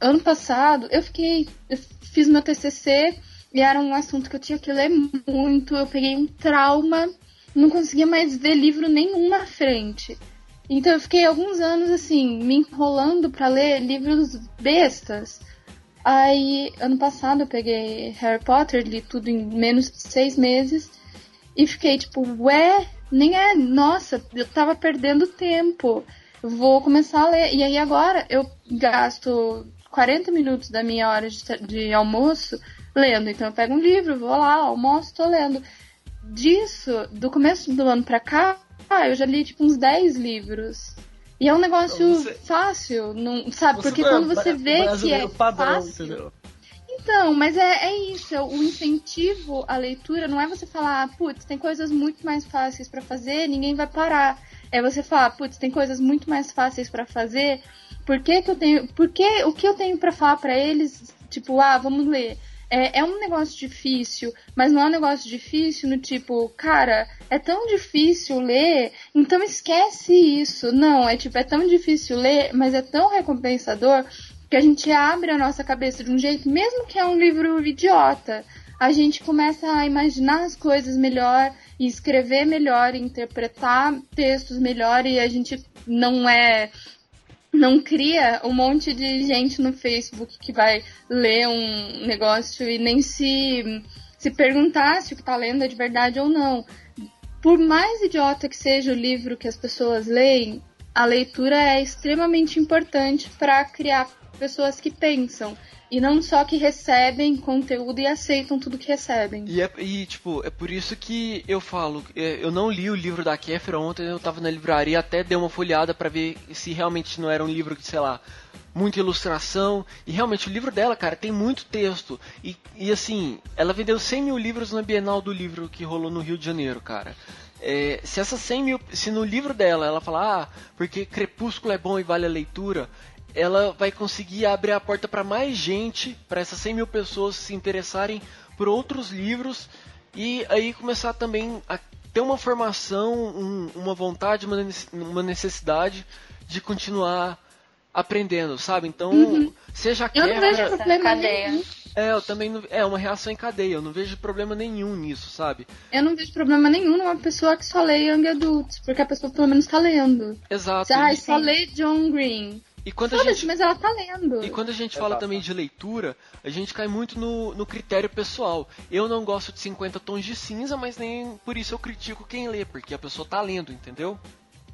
Ano passado, eu fiquei. Eu fiz meu TCC e era um assunto que eu tinha que ler muito. Eu peguei um trauma não conseguia mais ver livro nenhum na frente. Então eu fiquei alguns anos assim, me enrolando para ler livros bestas. Aí, ano passado eu peguei Harry Potter, li tudo em menos de seis meses. E fiquei tipo, ué, nem é, nossa, eu tava perdendo tempo. Vou começar a ler. E aí agora eu gasto 40 minutos da minha hora de, de almoço lendo. Então eu pego um livro, vou lá, almoço, tô lendo disso, do começo do ano pra cá, eu já li tipo uns 10 livros. E é um negócio você, fácil, não, sabe? Porque quando você vê que é
padrão,
fácil.
Entendeu?
Então, mas é, é isso, o incentivo à leitura não é você falar, putz, tem coisas muito mais fáceis para fazer, ninguém vai parar. É você falar, putz, tem coisas muito mais fáceis para fazer, por que, que eu tenho. Por que o que eu tenho para falar para eles? Tipo, ah, vamos ler. É, é um negócio difícil, mas não é um negócio difícil no tipo, cara, é tão difícil ler, então esquece isso. Não, é tipo, é tão difícil ler, mas é tão recompensador que a gente abre a nossa cabeça de um jeito, mesmo que é um livro idiota, a gente começa a imaginar as coisas melhor e escrever melhor, interpretar textos melhor e a gente não é não cria um monte de gente no Facebook que vai ler um negócio e nem se, se perguntar se o que está lendo é de verdade ou não. Por mais idiota que seja o livro que as pessoas leem, a leitura é extremamente importante para criar pessoas que pensam. E não só que recebem conteúdo e aceitam tudo que recebem.
E, é, e tipo, é por isso que eu falo, é, eu não li o livro da Kéfera ontem, eu tava na livraria, até dei uma folhada para ver se realmente não era um livro que, sei lá, muita ilustração. E realmente o livro dela, cara, tem muito texto. E, e assim, ela vendeu 100 mil livros na Bienal do Livro que rolou no Rio de Janeiro, cara. É, se essas 100 mil, se no livro dela ela falar, ah, porque Crepúsculo é bom e vale a leitura, ela vai conseguir abrir a porta para mais gente, para essas 100 mil pessoas se interessarem por outros livros e aí começar também a ter uma formação, um, uma vontade, uma necessidade de continuar aprendendo, sabe? Então,
uhum.
seja
eu não vejo problema
cadeia.
nenhum.
É, eu também não, é uma reação em cadeia. Eu não vejo problema nenhum nisso, sabe?
Eu não vejo problema nenhum numa pessoa que só lê Young Adults, porque a pessoa pelo menos tá lendo.
Exato.
Ah, só lê John Green.
E quando a gente
mas ela tá lendo.
E quando a gente fala
Exato.
também de leitura, a gente cai muito no, no critério pessoal. Eu não gosto de 50 tons de cinza, mas nem por isso eu critico quem lê, porque a pessoa tá lendo, entendeu?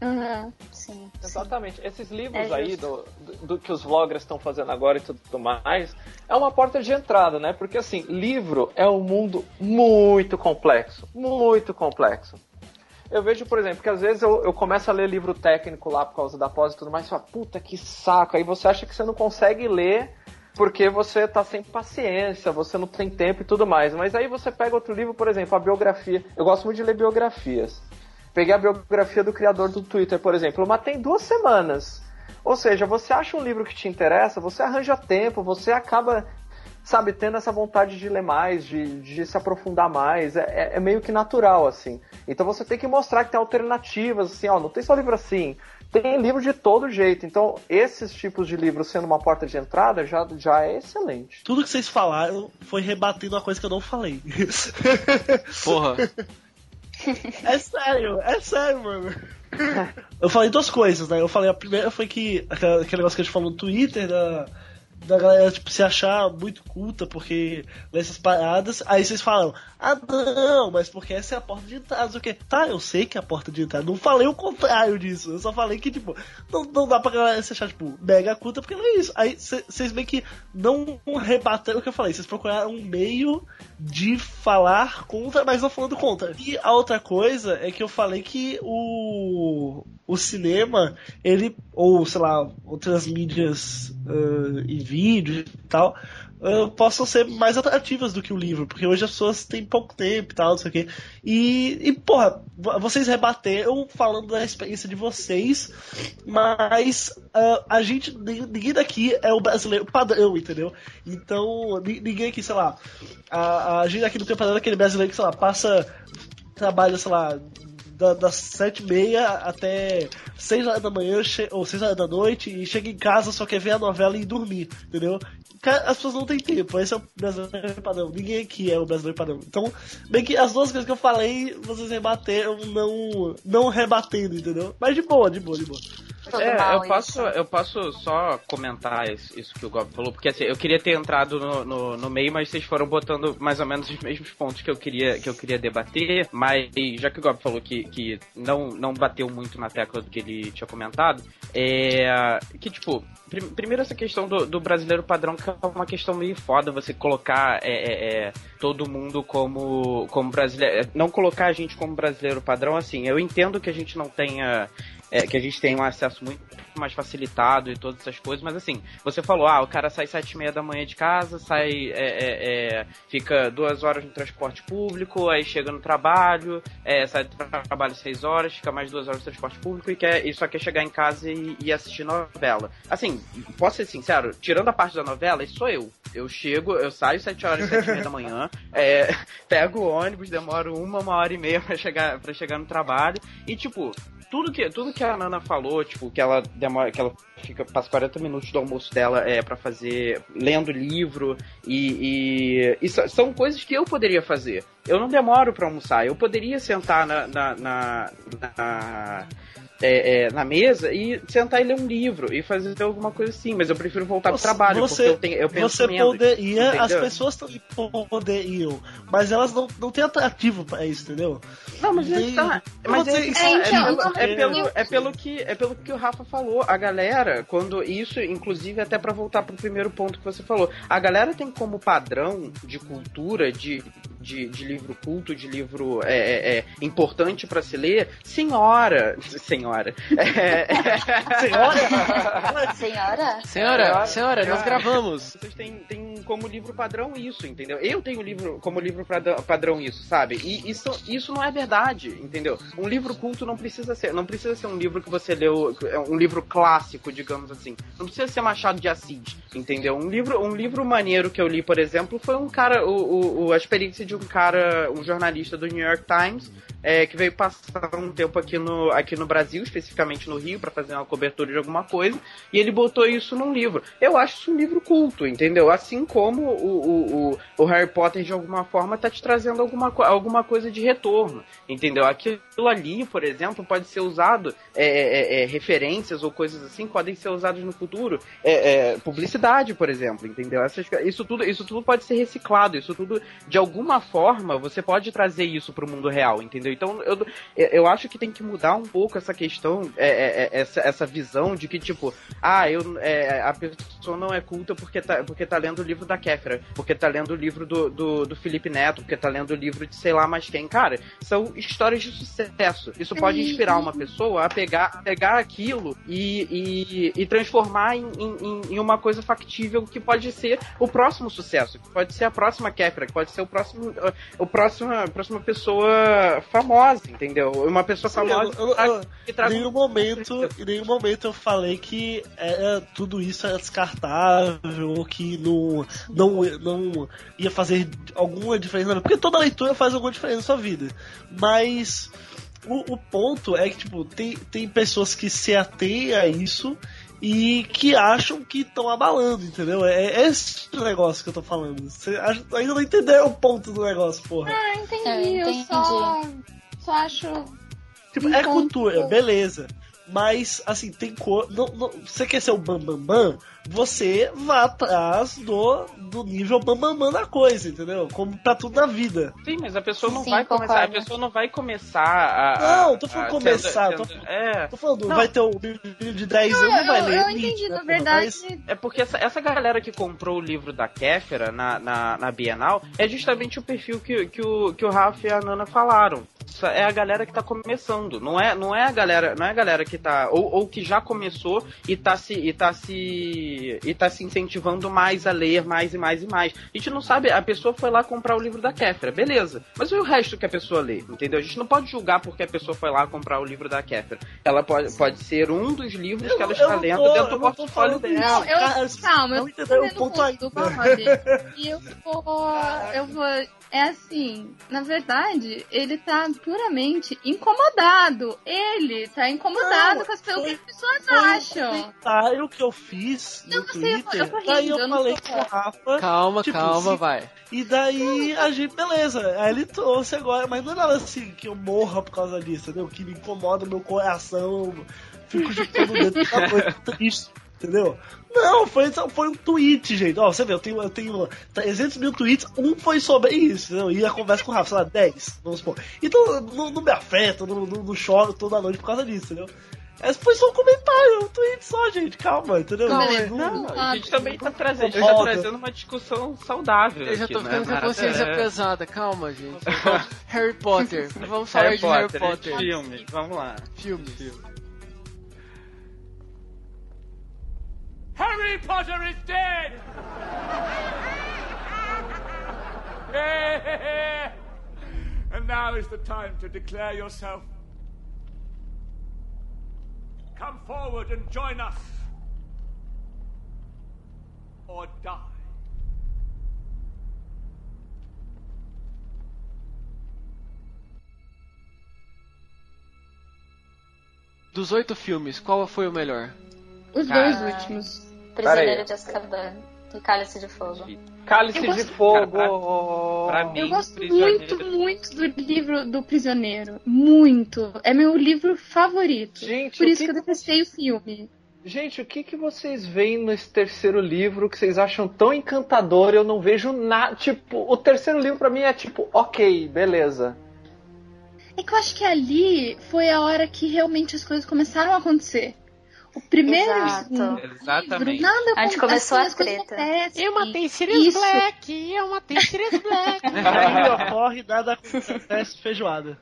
Aham.
Sim.
Exatamente. Esses livros
É
aí do, do, do que os vloggers estão fazendo agora e tudo mais, é uma porta de entrada, né? Porque assim, livro é um mundo muito complexo. Muito complexo. Eu vejo, por exemplo, que às vezes eu, eu começo a ler livro técnico lá por causa da pós e tudo mais, e falo, puta que saco. Aí você acha que você não consegue ler porque você tá sem paciência, você não tem tempo e tudo mais. Mas aí você pega outro livro, por exemplo, a biografia. Eu gosto muito de ler biografias. Peguei a biografia do criador do Twitter, por exemplo, mas tem duas semanas. Ou seja, você acha um livro que te interessa, você arranja tempo, você acaba, sabe, tendo essa vontade de ler mais, de, de se aprofundar mais. É, é- é meio que natural, assim. Então você tem que mostrar que tem alternativas, assim, ó, não tem só livro assim. Tem livro de todo jeito. Então, esses tipos de livros sendo uma porta de entrada já, já é excelente.
Tudo que vocês falaram foi rebatendo uma coisa que eu não falei.
Porra.
É sério, é sério, mano. Eu falei duas coisas, né? Eu falei, a primeira foi que aquele negócio que a gente falou no Twitter, da, da galera tipo, se achar muito culta porque lê essas paradas. Aí vocês falam, ah não, mas porque essa é a porta de entrada, o quê. Tá, eu sei que é a porta de entrada. Não falei o contrário disso. Eu só falei que, tipo, não, não dá pra galera se achar, tipo, mega culta porque não é isso. Aí vocês meio que não rebateram o que eu falei. Vocês procuraram um meio de falar contra, mas não falando contra. E a outra coisa é que eu falei que o, o cinema, ele, ou sei lá, outras mídias ah, e vídeo e tal, ah, possam ser mais atrativas do que o livro, porque hoje as pessoas têm pouco tempo e tal, não sei o quê. E, e porra, vo- vocês rebateram falando da experiência de vocês, mas ah, a gente, ni- ninguém daqui é o brasileiro padrão, entendeu? Então, ni- ninguém aqui, sei lá, a, a gente aqui no tem padrão é aquele brasileiro que, sei lá, passa, trabalha, sei lá, da- das sete e meia até seis horas da manhã ou seis horas da noite e chega em casa só quer ver a novela e dormir, entendeu? As pessoas não têm tempo, esse é o brasileiro padrão. Ninguém aqui é o brasileiro padrão. Então, bem que as duas coisas que eu falei, vocês rebateram, não, não rebatendo, entendeu? Mas de boa, de boa, de boa.
Tudo
É,
mal
eu posso,
isso.
eu posso só comentar isso, que o Gob falou, porque assim, eu queria ter entrado no, no, no meio, mas vocês foram botando mais ou menos os mesmos pontos que eu queria, que eu queria debater, mas já que o Gob falou que, que não, não bateu muito na tecla do que ele tinha comentado, é que, tipo, prim- primeiro essa questão do, do brasileiro padrão, que é uma questão meio foda, você colocar é, é, é, todo mundo como, como brasileiro, não colocar a gente como brasileiro padrão, assim, eu entendo que a gente não tenha é, que a gente tem um acesso muito mais facilitado e todas essas coisas, mas assim, você falou, ah, o cara sai sete e meia da manhã de casa, sai, é, é, é, fica duas horas no transporte público, aí chega no trabalho, é, sai do trabalho seis horas, fica mais duas horas no transporte público e, quer, e só quer chegar em casa e, e assistir novela. Assim, posso ser sincero, tirando a parte da novela, isso sou eu. Eu chego, eu saio sete horas, sete e meia da manhã, é, pego o ônibus, demoro uma, uma hora e meia pra chegar, pra chegar no trabalho, e tipo, tudo que, tudo que a Nana falou, tipo, que ela demora, que ela fica, passa 40 minutos do almoço dela é para fazer, lendo livro, e, e, e, são coisas que eu poderia fazer. Eu não demoro para almoçar, eu poderia sentar na, na, na, na é, é, na mesa e sentar e ler um livro e fazer alguma coisa assim, mas eu prefiro voltar
você,
pro trabalho,
você,
porque eu, tenho, eu penso
Você
menos,
poderia,
entendeu?
as pessoas também poderiam, mas elas não, não têm atrativo pra isso, entendeu?
Não, mas, tá, mas é,
É,
é,
então,
pelo, é, pelo, é pelo que é pelo que o Rafa falou. A galera, quando isso, inclusive até pra voltar pro primeiro ponto que você falou, a galera tem como padrão de cultura, de, de, de livro culto, de livro é, importante pra se ler, senhora, senhora, é,
Senhora,
Senhora?
Senhora, senhora, nós gravamos.
Vocês têm, têm como livro padrão isso, entendeu? Eu tenho livro como livro padrão, padrão isso, sabe? E isso, isso não é verdade, entendeu? Um livro culto não precisa ser, não precisa ser um livro que você leu, é um livro clássico, digamos assim. Não precisa ser Machado de Assis, entendeu? Um livro, um livro maneiro que eu li, por exemplo, foi um cara, o, o, o- a experiência de um cara, um jornalista do New York Times, é, que veio passar um tempo aqui no, aqui no Brasil, especificamente no Rio, para fazer uma cobertura de alguma coisa, e ele botou isso num livro. Eu acho isso um livro culto, entendeu? Assim como o, o, o, o Harry Potter, de alguma forma, tá te trazendo alguma, alguma coisa de retorno, entendeu? Aquilo ali, por exemplo, pode ser usado, é, é, é, referências ou coisas assim, podem ser usadas no futuro. É, é, publicidade, por exemplo, entendeu? Essas, isso, tudo, isso tudo pode ser reciclado, isso tudo, de alguma forma, você pode trazer isso pro mundo real, entendeu? Então, eu, eu acho que tem que mudar um pouco essa questão, é, é, é, essa, essa visão de que, tipo, ah, eu, é, a pessoa não é culta porque tá, porque tá lendo o livro da Kéfera, porque tá lendo o livro do, do, do Felipe Neto, porque tá lendo o livro de sei lá mais quem. Cara, são histórias de sucesso. Isso pode inspirar uma pessoa a pegar, pegar aquilo e, e, e transformar em, em, em uma coisa factível que pode ser o próximo sucesso, que pode ser a próxima Kéfera, que pode ser o próximo, o próximo, a próxima pessoa famosa, entendeu? Uma pessoa famosa
eu- eu- eu-
que
Em
traga
nenhum momento, em nenhum momento eu falei que era, tudo isso era descartável, ou que não, não, não ia fazer alguma diferença, porque toda leitura faz alguma diferença na sua vida. Mas o, o ponto é que, tipo, tem, tem pessoas que se atêm a isso e que acham que estão abalando, entendeu? É, é esse negócio que eu tô falando. Você ainda não entendeu o ponto do negócio, porra.
Ah, entendi.
Eu
Eu,
entendi.
só, só acho.
Tipo,
Um
é
ponto.
cultura, beleza. Mas, assim, tem cor. Não, não, você quer ser o Bambambam? Bam, bam, você vá atrás do, do nível Bambambam bam, bam da coisa, entendeu? Como pra tudo na vida.
Sim, mas a pessoa não
Sim,
vai começar. A
concordo.
pessoa não vai começar a.
Não, tô falando
a-
começar,
sendo-
tô-
sendo- é.
Tô falando,
Não.
vai ter o livro de 10 anos, não vai
eu,
ler.
eu entendi,
né,
na verdade.
Mas-
É porque essa, essa galera que comprou o livro da Kéfera na, na, na Bienal é justamente o perfil que, que, o, que o Rafa e a Nana falaram. É a galera que tá começando. Não é, não é a galera, não é a galera que tá. Ou, ou que já começou e tá se. e tá se. e tá se incentivando mais a ler mais e mais e mais. A gente não sabe, a pessoa foi lá comprar o livro da Kéfera, beleza. Mas e o resto que a pessoa lê? Entendeu? A gente não pode julgar porque a pessoa foi lá comprar o livro da Kéfera. Ela pode, pode ser um dos livros que ela
Eu
está lendo
tô-
dentro
eu
do portfólio dela.
Não, eu,
Cara,
calma, eu
o
entendendo
ponto aí.
do. E eu vou. Eu vou. É assim, na verdade, ele tá puramente incomodado. Ele tá incomodado
Não,
com as coisas
foi-
que as pessoas
Foi um
acham.
comentário que eu fiz no
Eu não sei, eu
Twitter.
eu tô rindo,
daí eu
eu
falei com o Rafa.
Calma,
Tipo,
calma,
se-
vai.
E daí a gente, beleza. Aí ele trouxe agora, mas não é nada assim que eu morra por causa disso, entendeu? Que me incomoda o meu coração, fico chutando o dedo da noite, triste, entendeu? Não, foi, só- foi um tweet, gente. Ó, você vê, eu tenho, eu tenho 300 mil tweets, um foi sobre isso, entendeu? E a conversa com o Rafa, sei lá, 10, vamos supor. Então não, não me afeta, não, não, não choro toda noite por causa disso, entendeu? Esse foi só um comentário, um tweet só, gente. Calma, entendeu?
Calma,
Não-
Não,
Ah,
a gente também tá trazendo, a gente
Foda.
tá trazendo uma discussão saudável.
Eu já tô
não é
ficando com a
nada-
consciência
é.
pesada, calma, gente. Harry Potter. Vamos falar
Harry
de Harry
Potter,
Potter.
filmes, vamos lá.
Filmes.
Potter is dead! and now is the time to declare yourself. Come forward and join us. Or die.
Dos oito filmes, qual foi o melhor?
Os
Cara.
dois últimos.
Prisioneiro de Azkaban e Cálice de Fogo.
Cálice
Eu
de
gosto-
Fogo.
Pra mim,
Eu gosto
Prisioneiro-
muito, muito do livro do Prisioneiro. Muito. É meu livro favorito.
Gente,
Por isso
que-
que eu detestei o filme.
Gente, o que, que vocês veem nesse terceiro livro que vocês acham tão encantador? Eu não vejo nada. Tipo, o terceiro livro pra mim é tipo, ok, beleza.
É que eu acho que ali foi a hora que realmente as coisas começaram a acontecer. O primeiro o
Exato.
segundo
Exatamente.
livro, nada
A gente começou a treta.
Eu matei Sirius
Isso.
Black! Eu matei Sirius Black!
Aí ocorre nada acontece feijoada.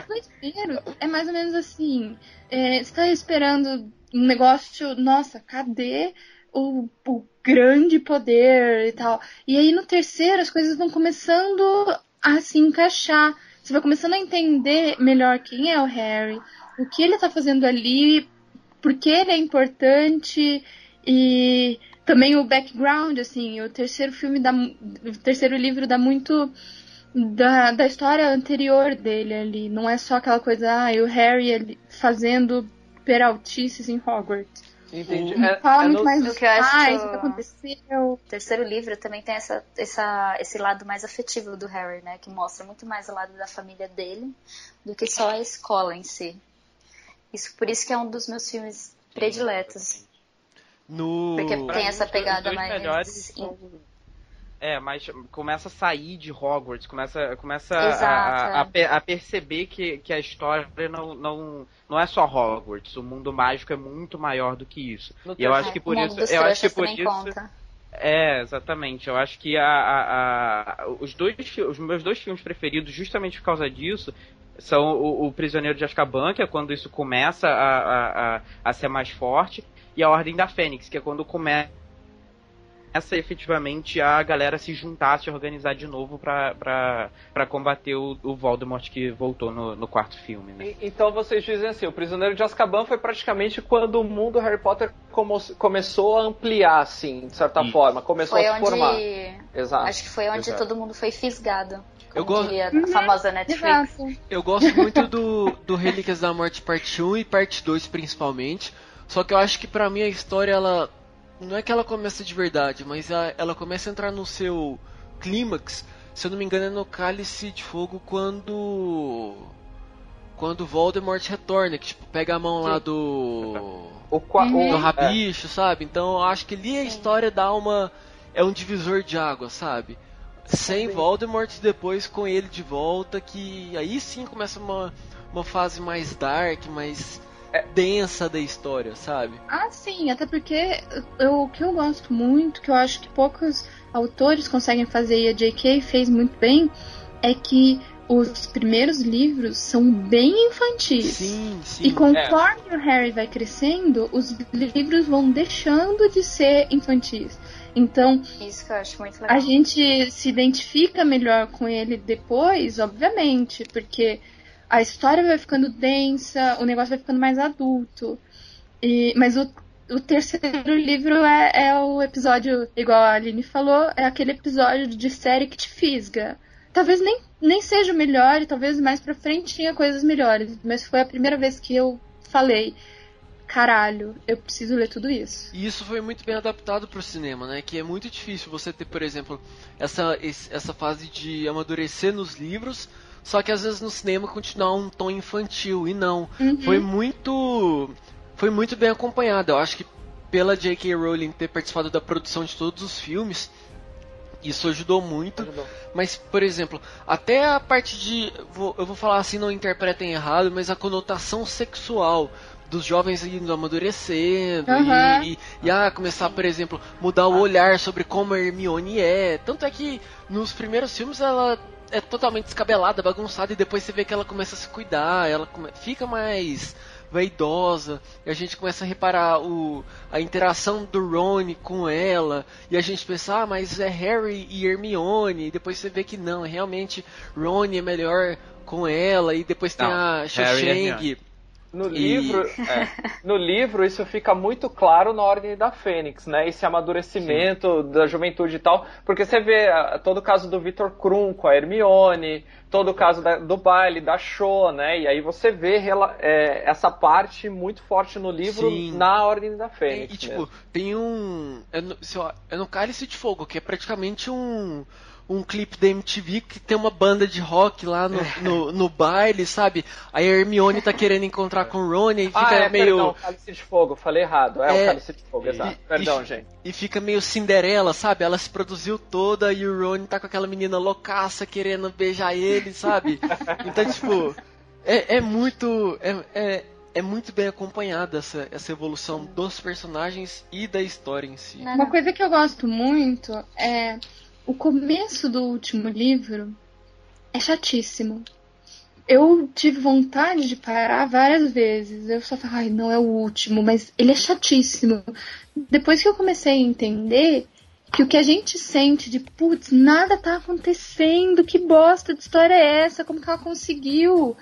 No primeiro, é mais ou menos assim. é, você tá esperando um negócio, nossa, cadê o, o grande poder e tal? E aí no terceiro as coisas vão começando a se encaixar. Você vai começando a entender melhor quem é o Harry, o que ele tá fazendo ali, por que ele é importante e também o background, assim, o terceiro filme dá, o terceiro livro dá muito da, da história anterior dele ali. Não é só aquela coisa, ah, e o Harry ali fazendo peraltices em Hogwarts.
Entendi.
Uhum.
É-
Fala
é
muito
no-
mais dos
que eu acho-
pais, o que aconteceu.
O terceiro livro também tem essa, essa, esse lado mais afetivo do Harry, né? Que mostra muito mais o lado da família dele do que só a escola em si. Isso, por isso que é um dos meus filmes prediletos.
No...
Porque tem essa pegada mais-
melhores É, mas começa a sair de Hogwarts, começa, começa a, a,
é.
a perceber que, que a história não, não, não é só Hogwarts, o mundo mágico é muito maior do que isso.
No
E eu
terceiro-
acho que por isso, eu acho que por isso,
conta.
é, exatamente. Eu acho que a, a- a- os dois, os meus dois filmes preferidos, justamente por causa disso, são o, o Prisioneiro de Azkaban, que é quando isso começa a, a, a, a ser mais forte, e a Ordem da Fênix, que é quando começa efetivamente a galera se juntar, se organizar de novo pra combater o, o Voldemort que voltou no, no quarto filme, né?
E- Então vocês dizem assim, o Prisioneiro de Azkaban foi praticamente quando o mundo Harry Potter como- começou a ampliar, assim, de certa
Isso.
forma, começou
Foi
a se formar.
onde.
Exato.
Acho que foi onde
Exato.
todo mundo foi fisgado.
Eu gosto-
a famosa Netflix.
Exato.
Eu gosto muito do, do Relíquias da Morte parte 1 e parte 2 principalmente. Só que eu acho que pra mim a história ela não é que ela começa de verdade, mas a- ela começa a entrar no seu clímax. Se eu não me engano é no Cálice de Fogo quando quando Voldemort retorna, que tipo pega a mão lá
Sim.
do
O, qua-
Uhum.
do
é.
rabicho, sabe? Então eu acho que ali a história dá uma. É um divisor de água, sabe? Sem Voldemort e depois com ele de volta, que aí sim começa uma, uma fase mais dark, mais densa da história, sabe?
Ah, sim, até porque eu, o que eu gosto muito, que eu acho que poucos autores conseguem fazer e a J.K. fez muito bem, é que os primeiros livros são bem infantis.
Sim, sim.
E conforme o Harry vai crescendo, os livros vão deixando de ser infantis. Então,
Isso que eu acho muito legal.
a gente se identifica melhor com ele depois, obviamente, porque a história vai ficando densa, o negócio vai ficando mais adulto. E, mas o, o terceiro livro é, é o episódio, igual a Aline falou, é aquele episódio de série que te fisga. Talvez nem, nem seja o melhor, e talvez mais pra frente tinha coisas melhores, mas foi a primeira vez que eu falei, caralho, eu preciso ler tudo isso.
E isso foi muito bem adaptado pro cinema, né? Que é muito difícil você ter, por exemplo, essa, essa fase de amadurecer nos livros, só que às vezes no cinema continuar um tom infantil. E não.
Uhum.
Foi muito. Foi muito bem acompanhado. Eu acho que pela J.K. Rowling ter participado da produção de todos os filmes, isso ajudou muito.
Ajudou.
Mas, por exemplo, até a parte de. vou- eu vou falar assim, não interpretem errado, mas a conotação sexual dos jovens indo amadurecendo
Aham.
e, e, e, ah, começar, por exemplo, mudar o olhar sobre como a Hermione é. Tanto é que nos primeiros filmes ela é totalmente descabelada, bagunçada, e depois você vê que ela começa a se cuidar, ela come- fica mais vaidosa, e a gente começa a reparar o, a interação do Ron com ela, e a gente pensa, ah, mas é Harry e Hermione, e depois você vê que não, realmente Ron é melhor com ela, e depois tem
Não,
a
Harry
Cho Chang.
No
E-
livro, é, no livro isso fica muito claro na Ordem da Fênix, né? Esse amadurecimento da juventude e tal, porque você vê ah, todo o caso do Victor Krum com a Hermione, todo o caso da- do baile da Cho, né? E aí você vê é, essa parte muito forte no livro
Sim.
na Ordem da
E,
Fênix.
e, tipo,
mesmo.
tem um. É no, sei lá, é no Cálice de Fogo, que é praticamente um. Um clipe da MTV que tem uma banda de rock lá no, no, no baile, sabe? Aí a Hermione tá querendo encontrar com o Ron e fica
ah, é,
meio.
perdão, Cálice de Fogo, falei errado. É,
É,
o Cálice de Fogo, exato.
e-
Perdão,
e-
gente.
E fica meio Cinderela, sabe? Ela se produziu toda e o Ron tá com aquela menina loucaça querendo beijar ele, sabe? Então, tipo, é, é muito. É, é, é muito bem acompanhada essa, essa evolução dos personagens e da história em si.
Uma coisa que eu gosto muito é o começo do último livro é chatíssimo. Eu tive vontade de parar várias vezes. Eu só falo, ai, não é o último, mas ele é chatíssimo. Depois que eu comecei a entender que o que a gente sente de putz, nada tá acontecendo, que bosta de história é essa? Como que ela conseguiu?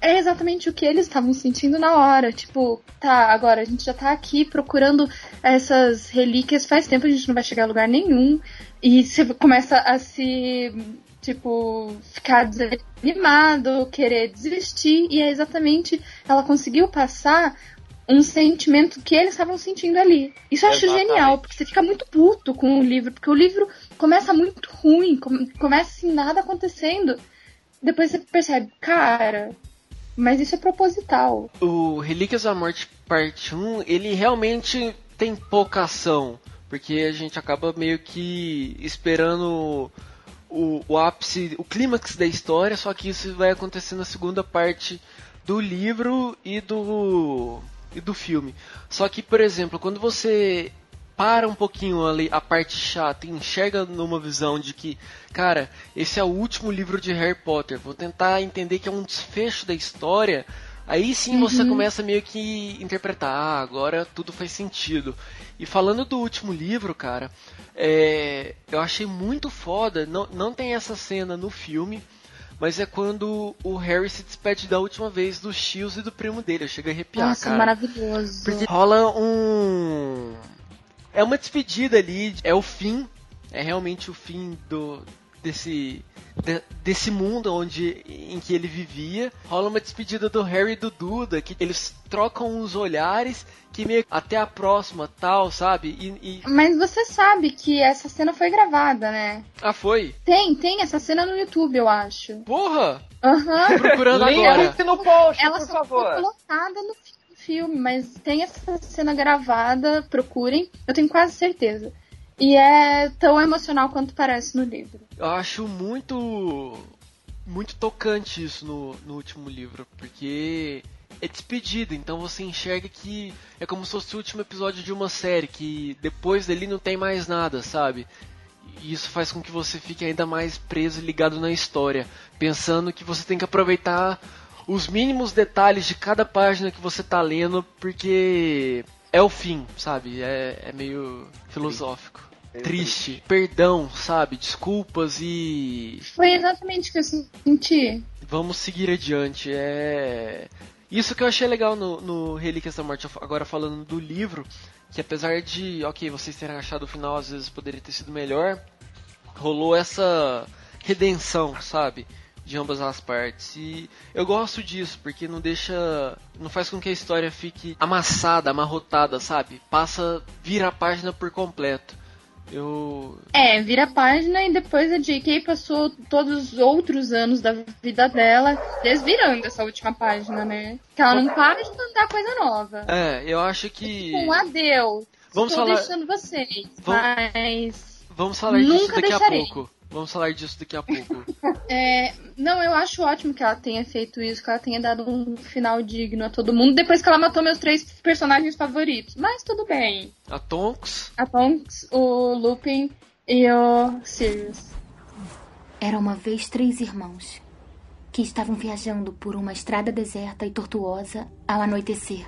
É exatamente o que eles estavam sentindo na hora. Tipo, tá, agora a gente já tá aqui procurando essas relíquias faz tempo, a gente não vai chegar a lugar nenhum. E você começa a se, tipo, ficar desanimado, querer desistir. E é exatamente, ela conseguiu passar um sentimento que eles estavam sentindo ali. Isso eu acho
Exatamente.
genial, porque você fica muito puto com o livro, porque o livro começa muito ruim, com- começa assim, nada acontecendo. Depois você percebe, cara, mas isso é proposital.
O Relíquias da Morte Parte 1, ele realmente tem pouca ação, porque a gente acaba meio que esperando o, o ápice, o clímax da história, só que isso vai acontecer na segunda parte do livro e do e do filme. Só que, por exemplo, quando você para um pouquinho ali a parte chata e enxerga numa visão de que, cara, esse é o último livro de Harry Potter, vou tentar entender que é um desfecho da história, aí sim você começa meio que interpretar, ah, agora tudo faz sentido. E falando do último livro, cara, é, eu achei muito foda, não, não tem essa cena no filme, mas é quando o Harry se despede da última vez do Shields e do primo dele, eu chego a arrepiar,
Nossa,
cara.
maravilhoso.
Porque rola um. É uma despedida ali, é o fim, é realmente o fim do desse de- desse mundo onde em que ele vivia. Rola uma despedida do Harry e do Duda, que eles trocam uns olhares que meio até a próxima, tal, sabe? E, e-
Mas você sabe que essa cena foi gravada, né?
ah, foi.
Tem, tem essa cena no YouTube, eu acho.
Porra!
Aham.
Tô procurando
Link
agora.
no post,
Ela
por
só
favor.
foi colocada no filme, mas tem essa cena gravada, procurem, eu tenho quase certeza. E é tão emocional quanto parece no livro.
Eu acho muito muito tocante isso no, no último livro, porque é despedida, então você enxerga que é como se fosse o último episódio de uma série, que depois dele não tem mais nada, sabe? E isso faz com que você fique ainda mais preso e ligado na história, pensando que você tem que aproveitar os mínimos detalhes de cada página que você tá lendo, porque é o fim, sabe? É, é meio filosófico. Triste, perdão, sabe? Desculpas e
Foi exatamente o que eu senti.
vamos seguir adiante. É isso que eu achei legal no, no Relíquias da Morte. Agora falando do livro, que apesar de, ok, vocês terem achado o final às vezes poderia ter sido melhor, rolou essa redenção, sabe? De ambas as partes. E eu gosto disso, porque não deixa. não faz com que a história fique amassada, amarrotada, sabe? Passa, vira a página por completo. Eu.
É, vira a página e depois a J.K. passou todos os outros anos da vida dela desvirando essa última página, né? Que ela não para de mandar coisa nova.
É, eu acho que.
Um adeus.
Vamos
Estou
falar-
deixando vocês.
Vamos-
Mas.
Vamos falar disso
Nunca
daqui
deixarei.
a pouco. Vamos falar disso daqui a pouco.
É, não, eu acho ótimo que ela tenha feito isso, que ela tenha dado um final digno a todo mundo, depois que ela matou meus três personagens favoritos. Mas tudo bem.
A Tonks,
A Tonks, o Lupin e o Sirius.
Era uma vez três irmãos
que estavam viajando por uma estrada deserta e tortuosa ao anoitecer.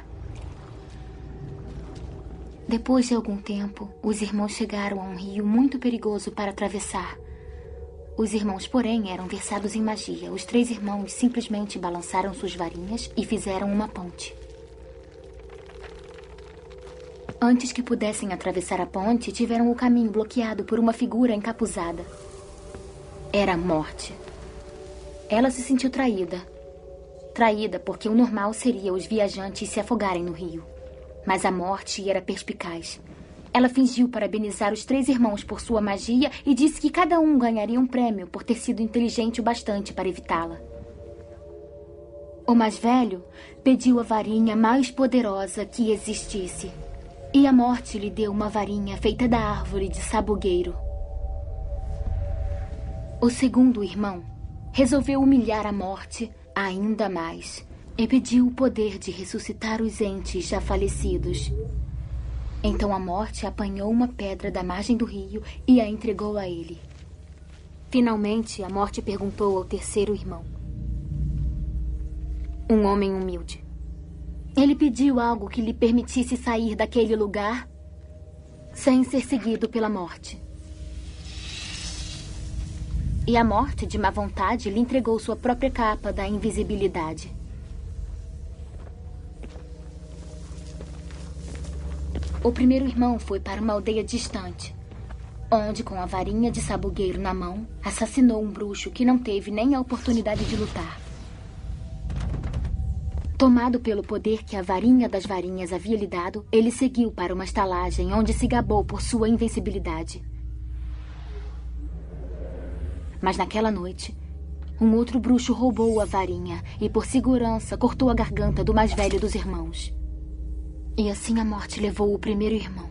Depois de algum tempo, os irmãos chegaram a um rio muito perigoso para atravessar. Os irmãos, porém, eram versados em magia. Os três irmãos simplesmente balançaram suas varinhas e fizeram uma ponte. Antes que pudessem atravessar a ponte, tiveram o caminho bloqueado por uma figura encapuzada. Era a morte. Ela se sentiu traída. Traída porque o normal seria os viajantes se afogarem no rio. Mas a morte era perspicaz. Ela fingiu parabenizar os três irmãos por sua magia e disse que cada um ganharia um prêmio por ter sido inteligente o bastante para evitá-la. O mais velho pediu a varinha mais poderosa que existisse. E a morte lhe deu uma varinha feita da árvore de sabugueiro. O segundo irmão resolveu humilhar a morte ainda mais e pediu o poder de ressuscitar os entes já falecidos. Então a morte apanhou uma pedra da margem do rio e a entregou a ele. Finalmente, a morte perguntou ao terceiro irmão. Um homem humilde. Ele pediu algo que lhe permitisse sair daquele lugar sem ser seguido pela morte. E a morte, de má vontade, lhe entregou sua própria capa da invisibilidade. O primeiro irmão foi para uma aldeia distante, onde, com a varinha de sabugueiro na mão, assassinou um bruxo que não teve nem a oportunidade de lutar. Tomado pelo poder que a varinha das varinhas havia lhe dado, ele seguiu para uma estalagem onde se gabou por sua invencibilidade. Mas naquela noite, um outro bruxo roubou a varinha e, por segurança, cortou a garganta do mais velho dos irmãos. E assim a morte levou o primeiro irmão.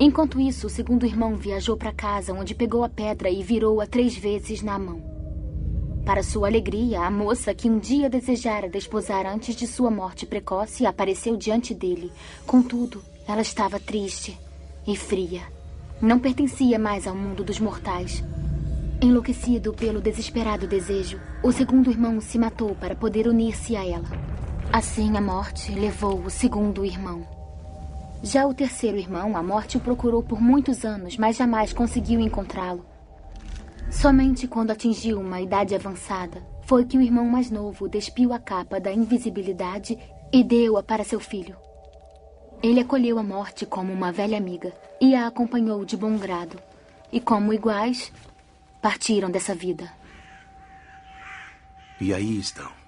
Enquanto isso, o segundo irmão viajou para casa, onde pegou a pedra e virou-a três vezes na mão. Para sua alegria, a moça que um dia desejara desposar antes de sua morte precoce apareceu diante dele. Contudo, ela estava triste e fria. Não pertencia mais ao mundo dos mortais. Enlouquecido pelo desesperado desejo, o segundo irmão se matou para poder unir-se a ela. Assim, a morte levou o segundo irmão. Já o terceiro irmão, a morte o procurou por muitos anos, mas jamais conseguiu encontrá-lo. Somente quando atingiu uma idade avançada foi que o irmão mais novo despiu a capa da invisibilidade e deu-a para seu filho. Ele acolheu a morte como uma velha amiga e a acompanhou de bom grado. E como iguais, partiram dessa vida.
E aí estão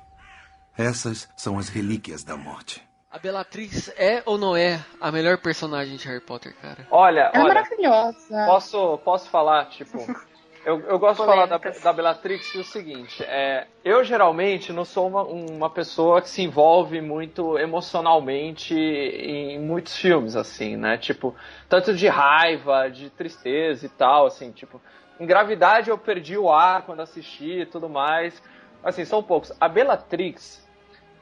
essas são as relíquias da morte.
A Bellatrix é ou não é a melhor personagem de Harry Potter, cara?
Olha,
Ela é
olha.
maravilhosa.
Posso, posso falar, tipo. Eu, eu gosto de falar da, da Bellatrix e o seguinte: é, eu geralmente não sou uma, uma pessoa que se envolve muito emocionalmente em muitos filmes, assim, né? Tipo, tanto de raiva, de tristeza e tal, assim, tipo. Em Gravidade eu perdi o ar quando assisti e tudo mais. Assim, são poucos. A Bellatrix,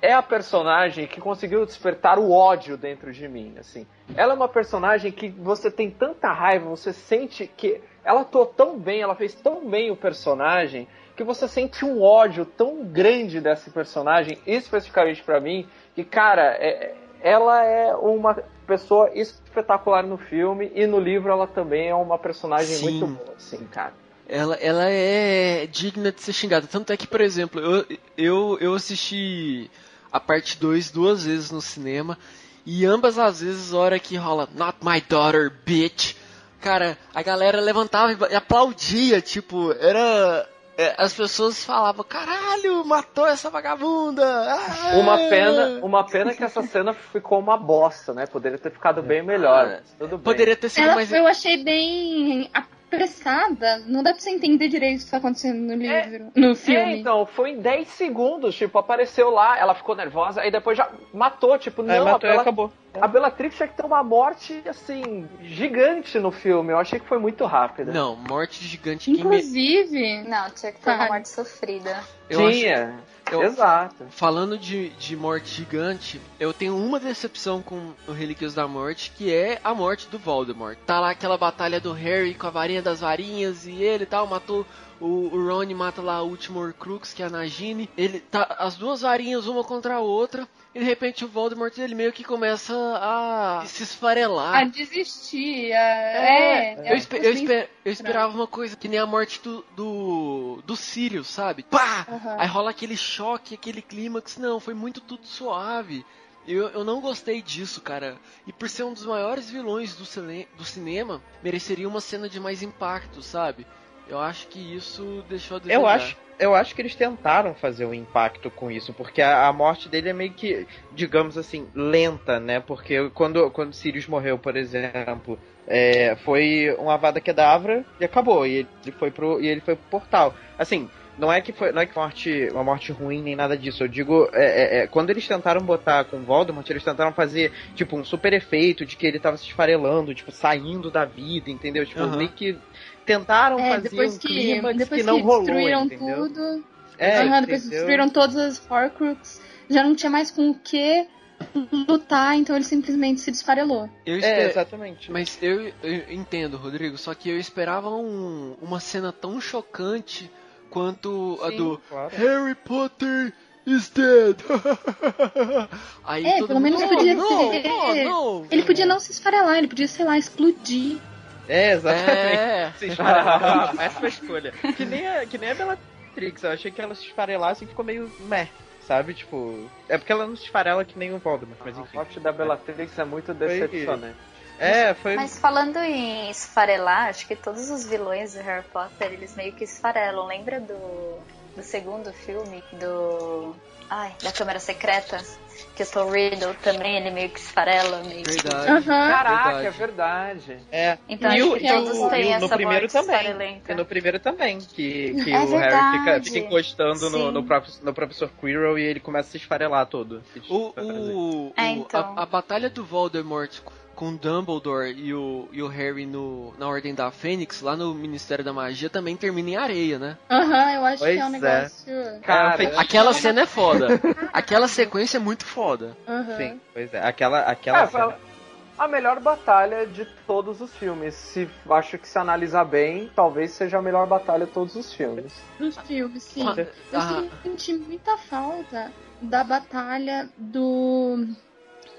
é a personagem que conseguiu despertar o ódio dentro de mim, assim. Ela é uma personagem que você tem tanta raiva, você sente que ela atuou tão bem, ela fez tão bem o personagem que você sente um ódio tão grande desse personagem, especificamente para mim, que cara, é, ela é uma pessoa espetacular no filme e no livro ela também é uma personagem
Sim.
muito boa, assim, cara.
Ela, ela é digna de ser xingada. Tanto é que, por exemplo, eu, eu, eu assisti a parte 2 duas vezes no cinema. E ambas as vezes, a hora que rola Not My Daughter, bitch. Cara, a galera levantava e aplaudia, tipo, era. é, As pessoas falavam, caralho, matou essa vagabunda! Ah!
Uma pena, uma pena que essa cena ficou uma bosta, né? Poderia ter ficado bem melhor. mas Tudo bem.
Poderia ter sido
Ela,
mais.
eu achei bem apressada. Não dá pra você entender direito o que tá acontecendo no livro, no
É,
filme.
então, foi em 10 segundos, tipo, apareceu lá, ela ficou nervosa, aí depois já matou, tipo, não,
matou e
ela-
acabou.
A Bellatrix tinha que ter uma morte, assim, gigante no filme. Eu achei que foi muito rápida.
Não, morte gigante que me...
Inclusive.
Não, tinha que ter uma morte sofrida.
Eu
Tinha.
Eu-
Exato.
Falando de, de morte gigante, eu tenho uma decepção com o Relíquias da Morte, que é a morte do Voldemort. Tá lá aquela batalha do Harry com a varinha das varinhas e ele tal, matou o, o Ron mata lá o último Horcrux, que é a Nagini. Ele tá as duas varinhas uma contra a outra, e de repente o Voldemort ele meio que começa a se esfarelar.
A desistir. A... É,
eu, espe- eu espe- eu esperava uma coisa que nem a morte do, do, do Sirius, sabe? Pá!
Aham.
Aí rola aquele choque, aquele clímax. Não, foi muito tudo suave. Eu, eu não gostei disso, cara. E por ser um dos maiores vilões do, cine- do cinema, mereceria uma cena de mais impacto, sabe? Eu acho que isso deixou a desejar.
Eu acho, eu acho que eles tentaram fazer um impacto com isso, porque a, a morte dele é meio que, digamos assim, lenta, né? Porque quando, quando Sirius morreu, por exemplo, é, foi uma Avada Kedavra e acabou. E ele foi pro, e ele foi pro portal. Assim, não é que foi, não é que morte, uma morte ruim nem nada disso. Eu digo, é, é, é, quando eles tentaram botar com Voldemort, eles tentaram fazer tipo um super efeito de que ele tava se esfarelando, tipo saindo da vida, entendeu? Tipo
Aham.
meio que tentaram
É,
fazer
depois
um
que,
clímax
depois
que não
que
rolou,
destruíram
entendeu?
tudo.
É,
Aham, depois destruíram todas as Horcrux, já não tinha mais com o que lutar, então ele simplesmente se desfarelou.
Eu
É,
espe-
exatamente.
Mas eu, eu entendo, Rodrigo, só que eu esperava um- uma cena tão chocante quanto a
Sim,
do
claro.
Harry Potter is dead. Aí
É,
todo
pelo
mundo,
menos
"Oh,
podia
não,
ser-
não, não."
Ele podia não se esfarelar, ele podia, sei lá, explodir.
É, exatamente.
É.
Se esfarelar, uma péssima escolha. Que nem a, que nem a Bellatrix, eu achei que ela se esfarelasse e ficou meio meh, sabe? Tipo, é porque ela não se esfarela que nem o Voldemort, mas
A
enfim.
morte da Bellatrix é muito decepcionante.
É, foi...
Mas falando em esfarelar, acho que todos os vilões do Harry Potter, eles meio que esfarelam. Lembra do, do segundo filme, do... Ai, da Câmara Secreta? Que o Tom Riddle também, ele meio que esfarela, meio que...
Verdade.
Aham.
Caraca,
Verdade.
é verdade.
É.
Então
e
acho
o,
que
o-
todos têm
e no
essa
primeiro também. E no primeiro também, que, que
É
o Harry fica,
verdade.
fica encostando no,
Sim.
no, prof- no professor Quirrell e ele começa a se esfarelar todo.
O, o,
É, então.
a, a batalha do Voldemort com o Dumbledore e o, e o Harry no, na Ordem da Fênix, lá no Ministério da Magia, também termina em areia, né?
Aham, eu acho que é um
Pois é.
negócio.
Cara,
Aquela cena é foda. Aquela sequência é muito foda.
Aham.
Sim, pois é. Aquela, aquela
É,
cena-
a melhor batalha de todos os filmes. Se acho que se analisar bem, talvez seja a melhor batalha de todos os filmes.
Dos filmes, sim.
Ah,
Eu
ah.
senti muita falta da batalha do.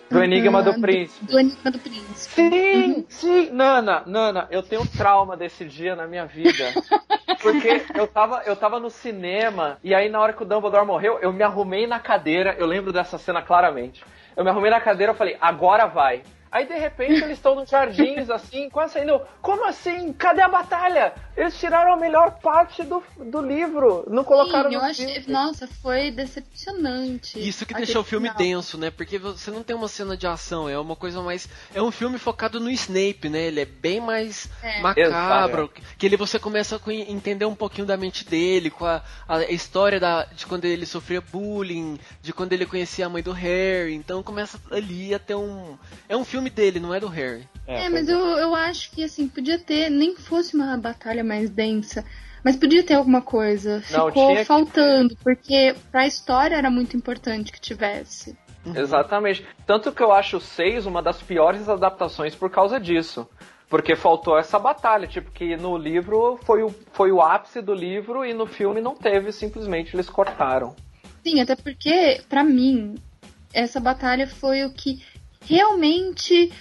Do Enigma do
do-
Príncipe.
Do Enigma do Príncipe.
Sim, sim. Nana, Nana, eu tenho trauma desse dia na minha vida. Porque eu tava, eu tava no cinema e aí na hora que o Dumbledore morreu, eu me arrumei na cadeira. Eu lembro dessa cena claramente. Eu me arrumei na cadeira e falei, agora vai. Aí de repente eles estão nos jardins assim, quase saindo. Como assim? Cadê a batalha? Eles tiraram a melhor parte do, do livro. Não colocaram
Sim, eu
no
achei.
filme.
Nossa, foi decepcionante.
Isso que deixou o filme
final.
denso, né? Porque você não tem uma cena de ação, é uma coisa mais. É um filme focado no Snape, né? Ele é bem mais
É.
macabro. Que ele você começa a entender um pouquinho da mente dele, com a, a história da, de quando ele sofria bullying, de quando ele conhecia a mãe do Harry. Então começa ali a ter um. É um filme dele, não é do Harry.
É, mas eu, eu acho que assim, podia ter, nem fosse uma batalha mais densa, mas podia ter alguma coisa.
Não,
Ficou
tinha que
faltando, porque pra história era muito importante que tivesse.
Exatamente. Tanto que eu acho o 6 uma das piores adaptações por causa disso. Porque faltou essa batalha, tipo, que no livro foi o, foi o ápice do livro e no filme não teve, simplesmente eles cortaram.
Sim, até porque, pra mim, essa batalha foi o que realmente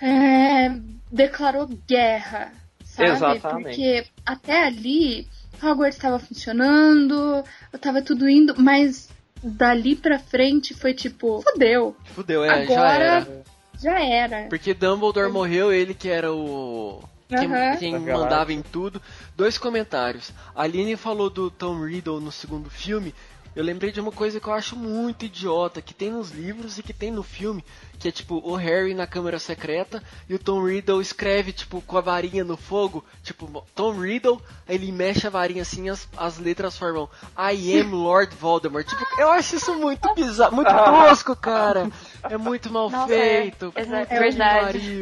é, declarou guerra, sabe?
Exatamente.
Porque até ali, Hogwarts estava funcionando, tava tudo indo, mas dali pra frente foi tipo, fodeu,
Fudeu, é, já
Agora-
era.
já era.
Porque Dumbledore morreu, ele que era o. Quem,
Aham.
quem
Da
mandava em tudo. Dois comentários. A Aline falou do Tom Riddle no segundo filme. Eu lembrei de uma coisa que eu acho muito idiota, que tem nos livros e que tem no filme, que é tipo o Harry na câmera secreta e o Tom Riddle escreve tipo com a varinha no fogo, tipo Tom Riddle, aí ele mexe a varinha assim, as, as letras formam I am Lord Voldemort. Tipo, eu acho isso muito bizarro, muito tosco, cara. É muito mal
Nossa,
feito.
é, é verdade.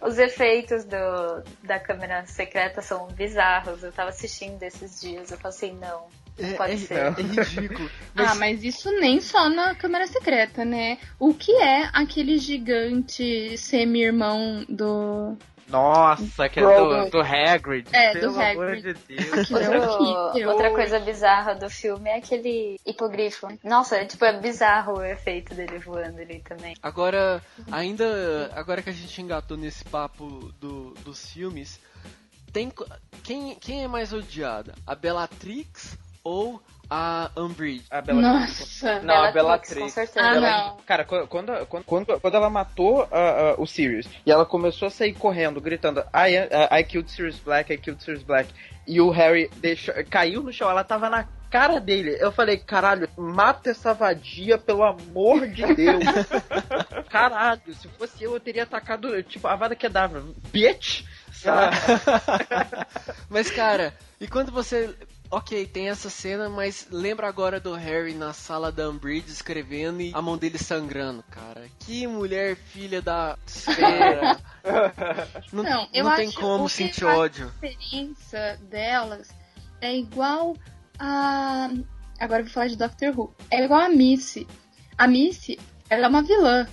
Os efeitos do, da câmera secreta são bizarros. Eu tava assistindo esses dias, eu falei assim, não
É,
pode
é-
ser.
é ridículo.
Ah, mas isso nem só na câmera secreta, né? O que é aquele gigante semi-irmão do.
Nossa, que é do, do Hagrid.
É, do
pelo amor
Hagrid.
de Deus.
É
Outro- outra coisa bizarra do filme é aquele hipogrifo. Nossa, é, tipo, é bizarro o efeito dele voando ali também.
Agora, ainda agora que a gente engatou nesse papo do, dos filmes, tem quem, quem é mais odiada? A Bellatrix ou a Umbridge?
A Bellatrix.
Nossa.
Não, a
Bellatrix, com certeza.
Ah,
Ela-
não.
Cara, quando, quando, quando- quando, ela matou ah, ah, o Sirius e ela começou a sair correndo, gritando I, ah, I killed Sirius Black, I killed Sirius Black, e o Harry deixou, caiu no chão, ela tava na cara dele. Eu falei, caralho, mata essa vadia, pelo amor de Deus. caralho, se fosse eu, eu teria atacado, tipo, a Vada Kedavra. Bitch! Sabe?
Mas cara, e quando você. Ok, tem essa cena, mas lembra agora do Harry na sala da Umbridge escrevendo e a mão dele sangrando, cara. Que mulher filha da esfera. não,
Não, eu
não tem
acho
como
o que
sentir ódio.
A experiência delas é igual a. Agora eu vou falar de Doctor Who. É igual a Missy. A Missy, ela é uma vilã,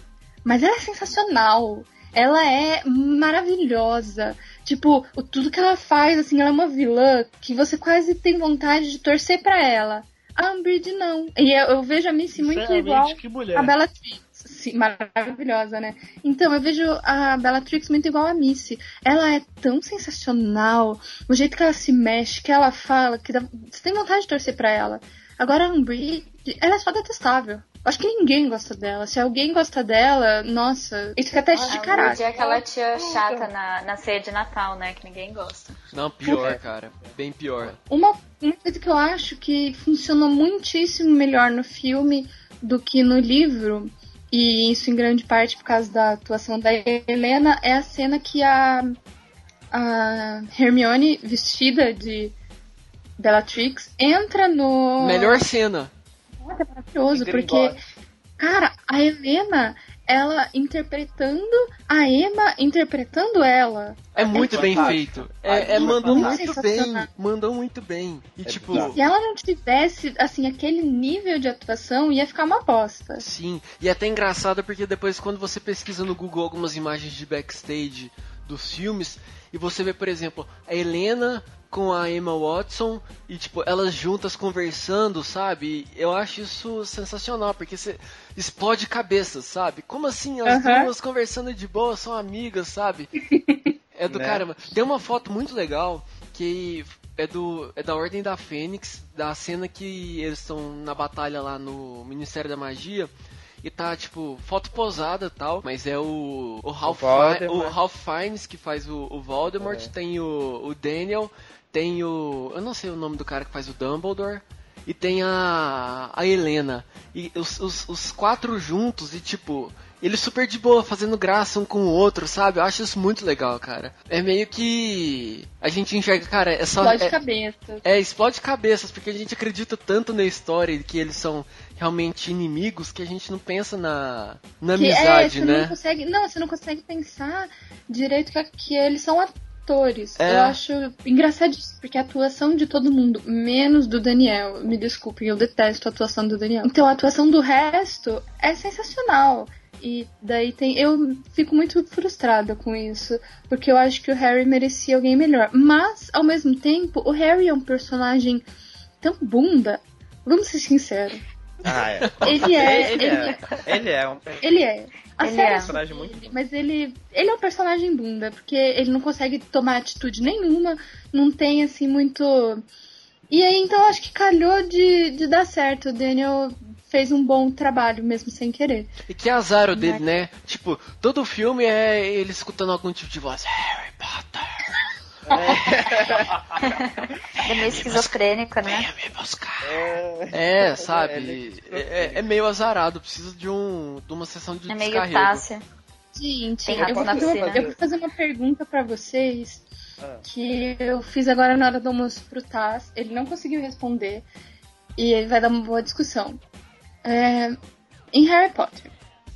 mas ela é sensacional. Ela é maravilhosa. Tipo, tudo que ela faz, assim, ela é uma vilã que você quase tem vontade de torcer pra ela. A Umbridge não. E eu, eu vejo a Missy muito igual
que mulher.
a Bellatrix. Sim, maravilhosa, né? Então, eu vejo a Bellatrix muito igual a Missy. Ela é tão sensacional. O jeito que ela se mexe, que ela fala, que dá... você tem vontade de torcer pra ela. Agora, a Umbridge, ela é só detestável. Acho que ninguém gosta dela. Se alguém gosta dela, nossa, isso fica até de
A Umbridge
caráter.
é aquela tia chata na, na ceia de Natal, né? Que ninguém gosta.
Não, pior, cara. Bem pior.
Uma, uma coisa que eu acho que funcionou muitíssimo melhor no filme do que no livro, e isso em grande parte por causa da atuação da Helena, é a cena que a, a Hermione, vestida de Bellatrix, entra no.
Melhor cena.
Nossa, é maravilhoso, porque, cara, a Helena, ela interpretando a Emma interpretando ela.
É muito bem
fantástico.
feito. É, é,
É
mandou
muito
muito bem.
sensacional.
Mandou muito bem. E
É
tipo.
bizarro.
Se ela não tivesse, assim, aquele nível de atuação, ia ficar uma bosta.
Sim, e é até engraçado porque depois quando você pesquisa no Google algumas imagens de backstage dos filmes e você vê, por exemplo, a Helena com a Emma Watson e tipo elas juntas conversando, sabe? Eu acho isso sensacional porque você explode cabeças, sabe? Como assim as duas conversando de boa, são amigas, sabe? É do
Né?
caramba. Tem uma foto muito legal que é do é da Ordem da Fênix, da cena que eles estão na batalha lá no Ministério da Magia. E tá, tipo, foto posada e tal, mas é o, o, Ralph, Fi-
Voldemort.
o Ralph Fiennes que faz o, o Voldemort,
É.
tem o, o Daniel, tem o. Eu não sei o nome do cara que faz o Dumbledore. E tem a. a Helena. E os, os, os quatro juntos e tipo. Eles super de boa, fazendo graça um com o outro, sabe? Eu acho isso muito legal, cara. É meio que. A gente enxerga, cara, é só.
Explode
é,
cabeça.
é, explode cabeças, porque a gente acredita tanto na história que eles são realmente inimigos que a gente não pensa na, na
Que é,
amizade,
você
né?
não consegue. Não, você não consegue pensar direito que, que eles são atores.
É.
Eu acho engraçadíssimo, porque a atuação de todo mundo, menos do Daniel, me desculpem, eu detesto a atuação do Daniel. Então a atuação do resto é sensacional. E daí tem. Eu fico muito frustrada com isso. Porque eu acho que o Harry merecia alguém melhor. Mas, ao mesmo tempo, o Harry é um personagem tão bunda. Vamos ser sinceros.
Ah, é.
Ele é.
Ele
ele
é. Ele é um
ele é. A
Ele
série
é.
é
personagem muito
ele, Mas ele, ele é um personagem bunda, porque ele não consegue tomar atitude nenhuma, não tem assim muito. E aí então acho que calhou de, de dar certo. O Daniel fez um bom trabalho, mesmo sem querer.
E que azar o dele, né? Tipo, todo filme é ele escutando algum tipo de voz. Harry Potter.
É meio esquizofrênico, né?
É, sabe? É, é, meio azarado, precisa de, um, de uma sessão de
É meio
descarrego.
Tácia.
Gente,
Tem
eu
rato
vou, eu vou fazer uma pergunta pra vocês
Ah.
que eu fiz agora na hora do almoço pro Taz. Ele não conseguiu responder e ele vai dar uma boa discussão. É, em Harry Potter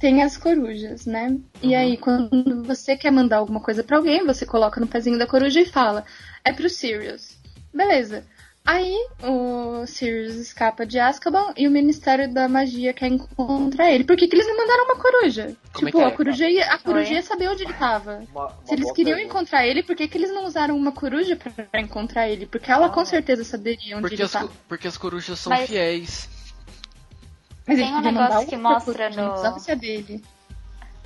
tem as corujas, né? E aí, quando você quer mandar alguma coisa pra alguém, você coloca no pezinho da coruja e fala: é pro Sirius. Beleza. Aí o Sirius escapa de Azkaban e o Ministério da Magia quer encontrar ele. Por que, que eles não mandaram uma coruja?
Como é
tipo,
que é?
a coruja, ia, a coruja ia saber onde ele tava.
Uma- uma
Se eles queriam
pergunta.
encontrar ele, por que, que eles não usaram uma coruja pra, pra encontrar ele? Porque ela com certeza saberia onde
Porque
ele
as,
tá.
co- porque as corujas são
Mas-
fiéis.
Mas
Tem um negócio que mostra no-
ser a dele.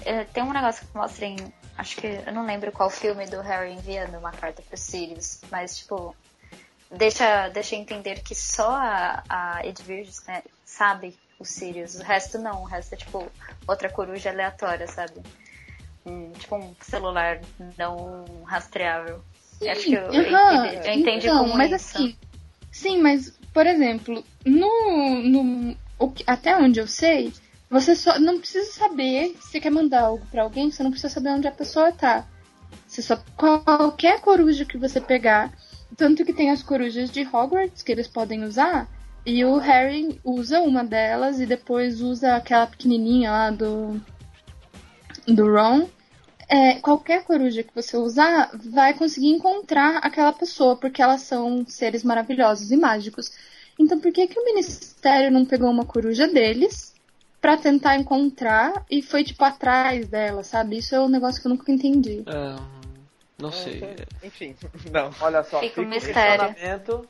É, Tem um negócio que mostra em. Acho que. Eu não lembro qual filme do Harry enviando uma carta pro Sirius. Mas, tipo. Deixa, deixa entender que só a, a Edwige né, sabe o Sirius. O resto não. O resto é, tipo, outra coruja aleatória, sabe? Um, tipo um celular não rastreável. Acho que eu, eu
Aham,
entendi, eu entendi
então,
como
mas
isso.
assim, sim, mas por exemplo, no, no que- até onde eu sei, você só não precisa saber se você quer mandar algo pra alguém, você não precisa saber onde a pessoa tá. Você só qualquer coruja que você pegar, tanto que tem as corujas de Hogwarts que eles podem usar, e o Harry usa uma delas e depois usa aquela pequenininha lá do do Ron é, qualquer coruja que você usar vai conseguir encontrar aquela pessoa, porque elas são seres maravilhosos e mágicos. Então por que, que o Ministério não pegou uma coruja deles pra tentar encontrar e foi tipo atrás dela, sabe? Isso é um negócio que eu nunca entendi.
Ah, não sei.
Enfim, não.
Olha só,
Fica um
o
mistério.
questionamento.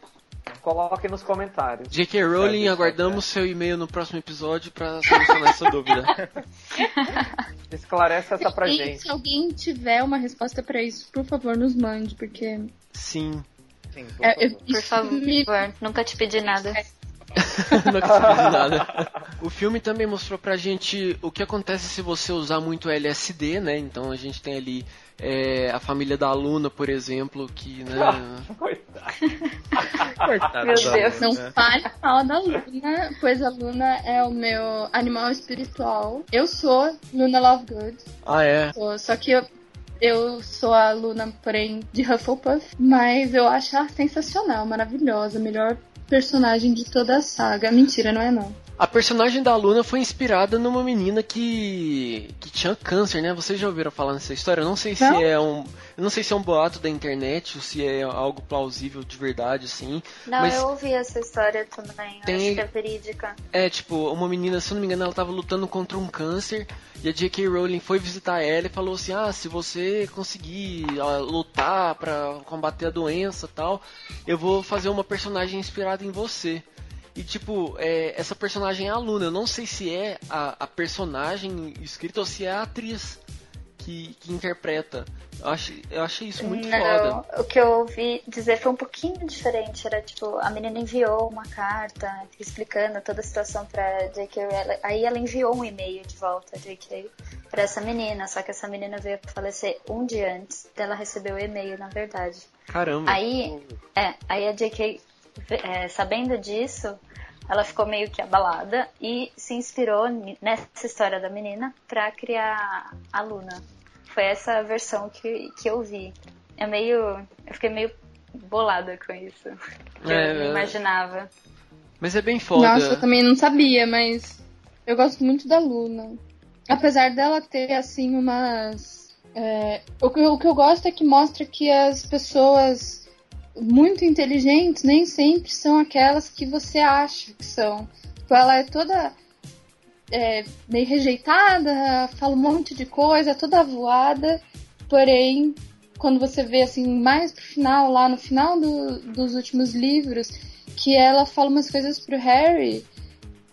Coloque nos comentários.
J.K. Rowling, aguardamos seu e-mail no próximo episódio pra solucionar essa dúvida.
Esclarece essa pra
E
gente.
se alguém tiver uma resposta pra isso, por favor, nos mande, porque
Sim.
Sim, por
é, eu-
favor.
Por favor,
me-
nunca te pedi nada.
não consegui nada. O filme também mostrou pra gente o que acontece se você usar muito LSD, né? Então a gente tem ali é, a família da Luna, por exemplo, que, né?
Coitado.
Coitada
Meu Deus.
Não fale mal da Luna, pois a Luna é o meu animal espiritual. Eu sou Luna Lovegood.
Ah, é.
Sou- Só que eu, eu sou a Luna, porém, de Hufflepuff. Mas eu acho ela sensacional, maravilhosa. Melhor personagem de toda a saga. Mentira, não é não.
A personagem da Luna foi inspirada numa menina que que tinha câncer, né? Vocês já ouviram falar nessa história? Eu não sei se
Não.
é um, eu não sei se é um boato da internet ou se é algo plausível de verdade, assim.
Não,
Mas-
eu ouvi essa história também.
Tem-
Acho que é verídica.
É, tipo, uma menina, se eu não me engano, ela tava lutando contra um câncer e a J.K. Rowling foi visitar ela e falou assim: "Ah, se você conseguir ah, lutar pra combater a doença, e tal, eu vou fazer uma personagem inspirada em você". E tipo, é, essa personagem é a Luna. Eu não sei se é a, a personagem escrita ou se é a atriz que, que interpreta. Eu achei, eu achei isso muito foda.
Não, o que eu ouvi dizer foi um pouquinho diferente. Era tipo, a menina enviou uma carta explicando toda a situação pra J.K. Rowling. Aí ela enviou um e-mail de volta, J.K., pra essa menina. Só que essa menina veio falecer um dia antes dela receber o e-mail, na verdade.
Caramba.
Aí, é, aí a J.K., é, sabendo disso, ela ficou meio que abalada e se inspirou nessa história da menina pra criar a Luna. Foi essa versão que, que eu vi. É meio. Eu fiquei meio bolada com isso. Que
É,
eu não
é.
imaginava.
Mas é bem foda.
Nossa, eu também não sabia, mas eu gosto muito da Luna. Apesar dela ter, assim, umas. é, o, que, o que eu gosto é que mostra que as pessoas muito inteligentes nem sempre são aquelas que você acha que são. Tipo, ela é toda é, meio rejeitada, fala um monte de coisa, toda voada, porém, quando você vê assim mais pro final, lá no final do- dos últimos livros, que ela fala umas coisas pro Harry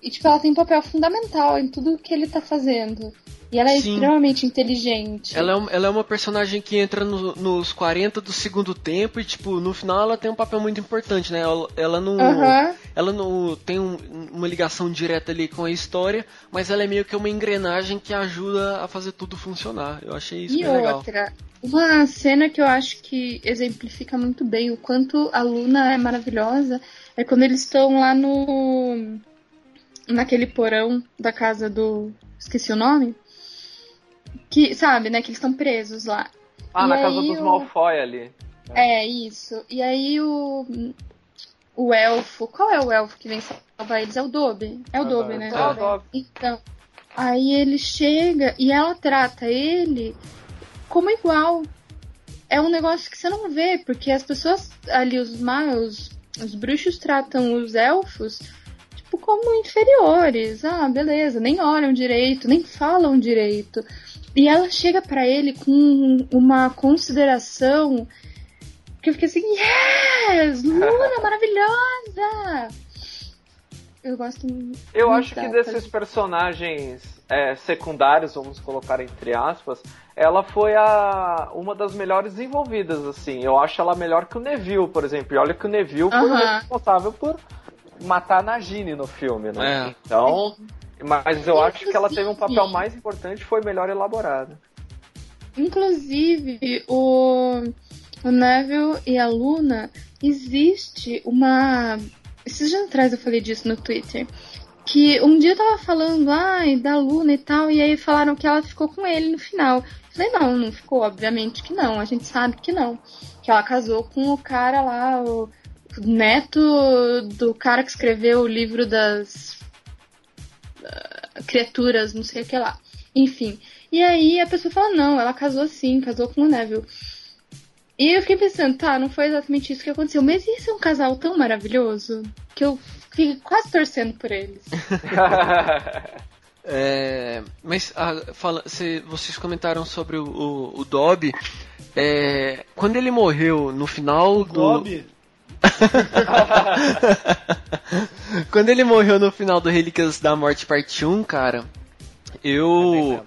e tipo, ela tem um papel fundamental em tudo que ele tá fazendo. E ela é
Sim.
extremamente inteligente.
Ela é, ela é uma personagem que entra no- nos 40 do segundo tempo e, tipo, no final ela tem um papel muito importante, né? Ela, ela não. Ela não tem um- uma ligação direta ali com a história, mas ela é meio que uma engrenagem que ajuda a fazer tudo funcionar. Eu achei isso
E
bem legal.
outra, uma cena que eu acho que exemplifica muito bem o quanto a Luna é maravilhosa é quando eles estão lá no. naquele porão da casa do. esqueci o nome. Que, sabe, né? Que eles estão presos lá.
Ah,
E
na casa dos
o-
Malfoy ali.
É, isso. E aí o. O elfo. Qual é o elfo que vem salvar eles? É o Dobby. É o
Ah,
Dobby, né?
é o Dobby.
Então. Aí ele chega e ela trata ele como igual. É um negócio que você não vê, porque as pessoas ali, os magos, os bruxos tratam os elfos tipo como inferiores. Ah, beleza, nem olham direito, nem falam direito. E ela chega pra ele com uma consideração que eu fiquei assim, yes! Luna, maravilhosa! Eu gosto muito.
Eu acho que desses personagens é, secundários, vamos colocar entre aspas, ela foi a uma das melhores desenvolvidas, assim. Eu acho ela melhor que o Neville, por exemplo. E olha que o Neville foi o responsável por matar a Nagini no filme, né?
É.
Então, mas eu acho que ela teve um papel mais importante, foi melhor elaborada.
Inclusive, o, o Neville e a Luna, existe uma. Esses dias atrás eu falei disso no Twitter. Que um dia eu tava falando, ai, da Luna e tal, e aí falaram que ela ficou com ele no final. Falei, não, não ficou, obviamente que não, a gente sabe que não. Que ela casou com o cara lá, o neto do cara que escreveu o livro das criaturas, não sei o que lá. Enfim. E aí a pessoa fala, não, ela casou sim, casou com o Neville. E eu fiquei pensando, tá, não foi exatamente isso que aconteceu, mas isso é um casal tão maravilhoso que eu fiquei quase torcendo por eles.
É, mas ah, fala, cê- vocês comentaram sobre o, o, o Dobby. É, quando ele morreu no final do.
Dobby?
quando ele morreu no final do Relíquias da Morte Parte 1, cara, eu.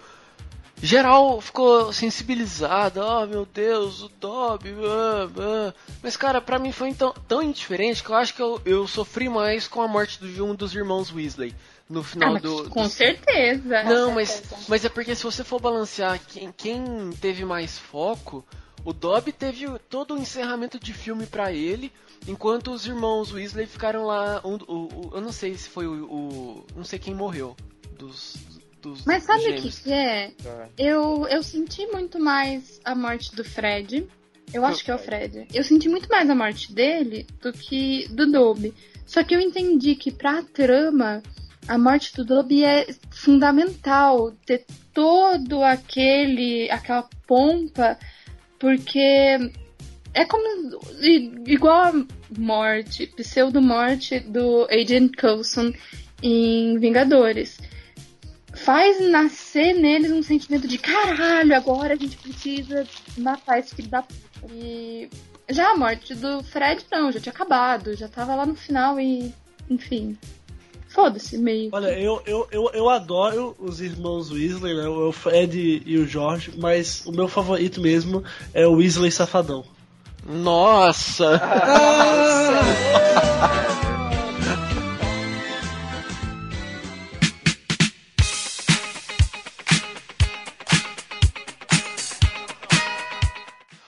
Geral ficou sensibilizado, oh meu Deus, o Dobby, ah, ah. mas cara, pra mim foi tão, tão indiferente que eu acho que eu, eu sofri mais com a morte de um dos irmãos Weasley no
Ah,
final
mas
do,
com
do-
certeza.
não, mas, mas é porque se você for balancear quem, quem teve mais foco, o Dobby teve todo o encerramento de filme pra ele, enquanto os irmãos Weasley ficaram lá. um- o, o- eu não sei se foi o, o- Não sei quem morreu dos. dos
Mas sabe o que, que é? Eu, eu senti muito mais a morte do Fred. Eu acho que é o Fred. Eu senti muito mais a morte dele do que do Dobby. Só que eu entendi que pra trama, a morte do Dobby é fundamental. Ter todo aquele. aquela pompa. Porque é como. igual a morte, pseudo-morte do Agent Coulson em Vingadores faz nascer neles um sentimento de caralho, agora a gente precisa matar esse filho da puta. E já a morte do Fred não, já tinha acabado, já tava lá no final e. Enfim. Foda-se, meio.
Olha, eu, eu, eu, eu adoro os irmãos Weasley, né? O Fred e o George, mas o meu favorito mesmo é o Weasley Safadão.
Nossa!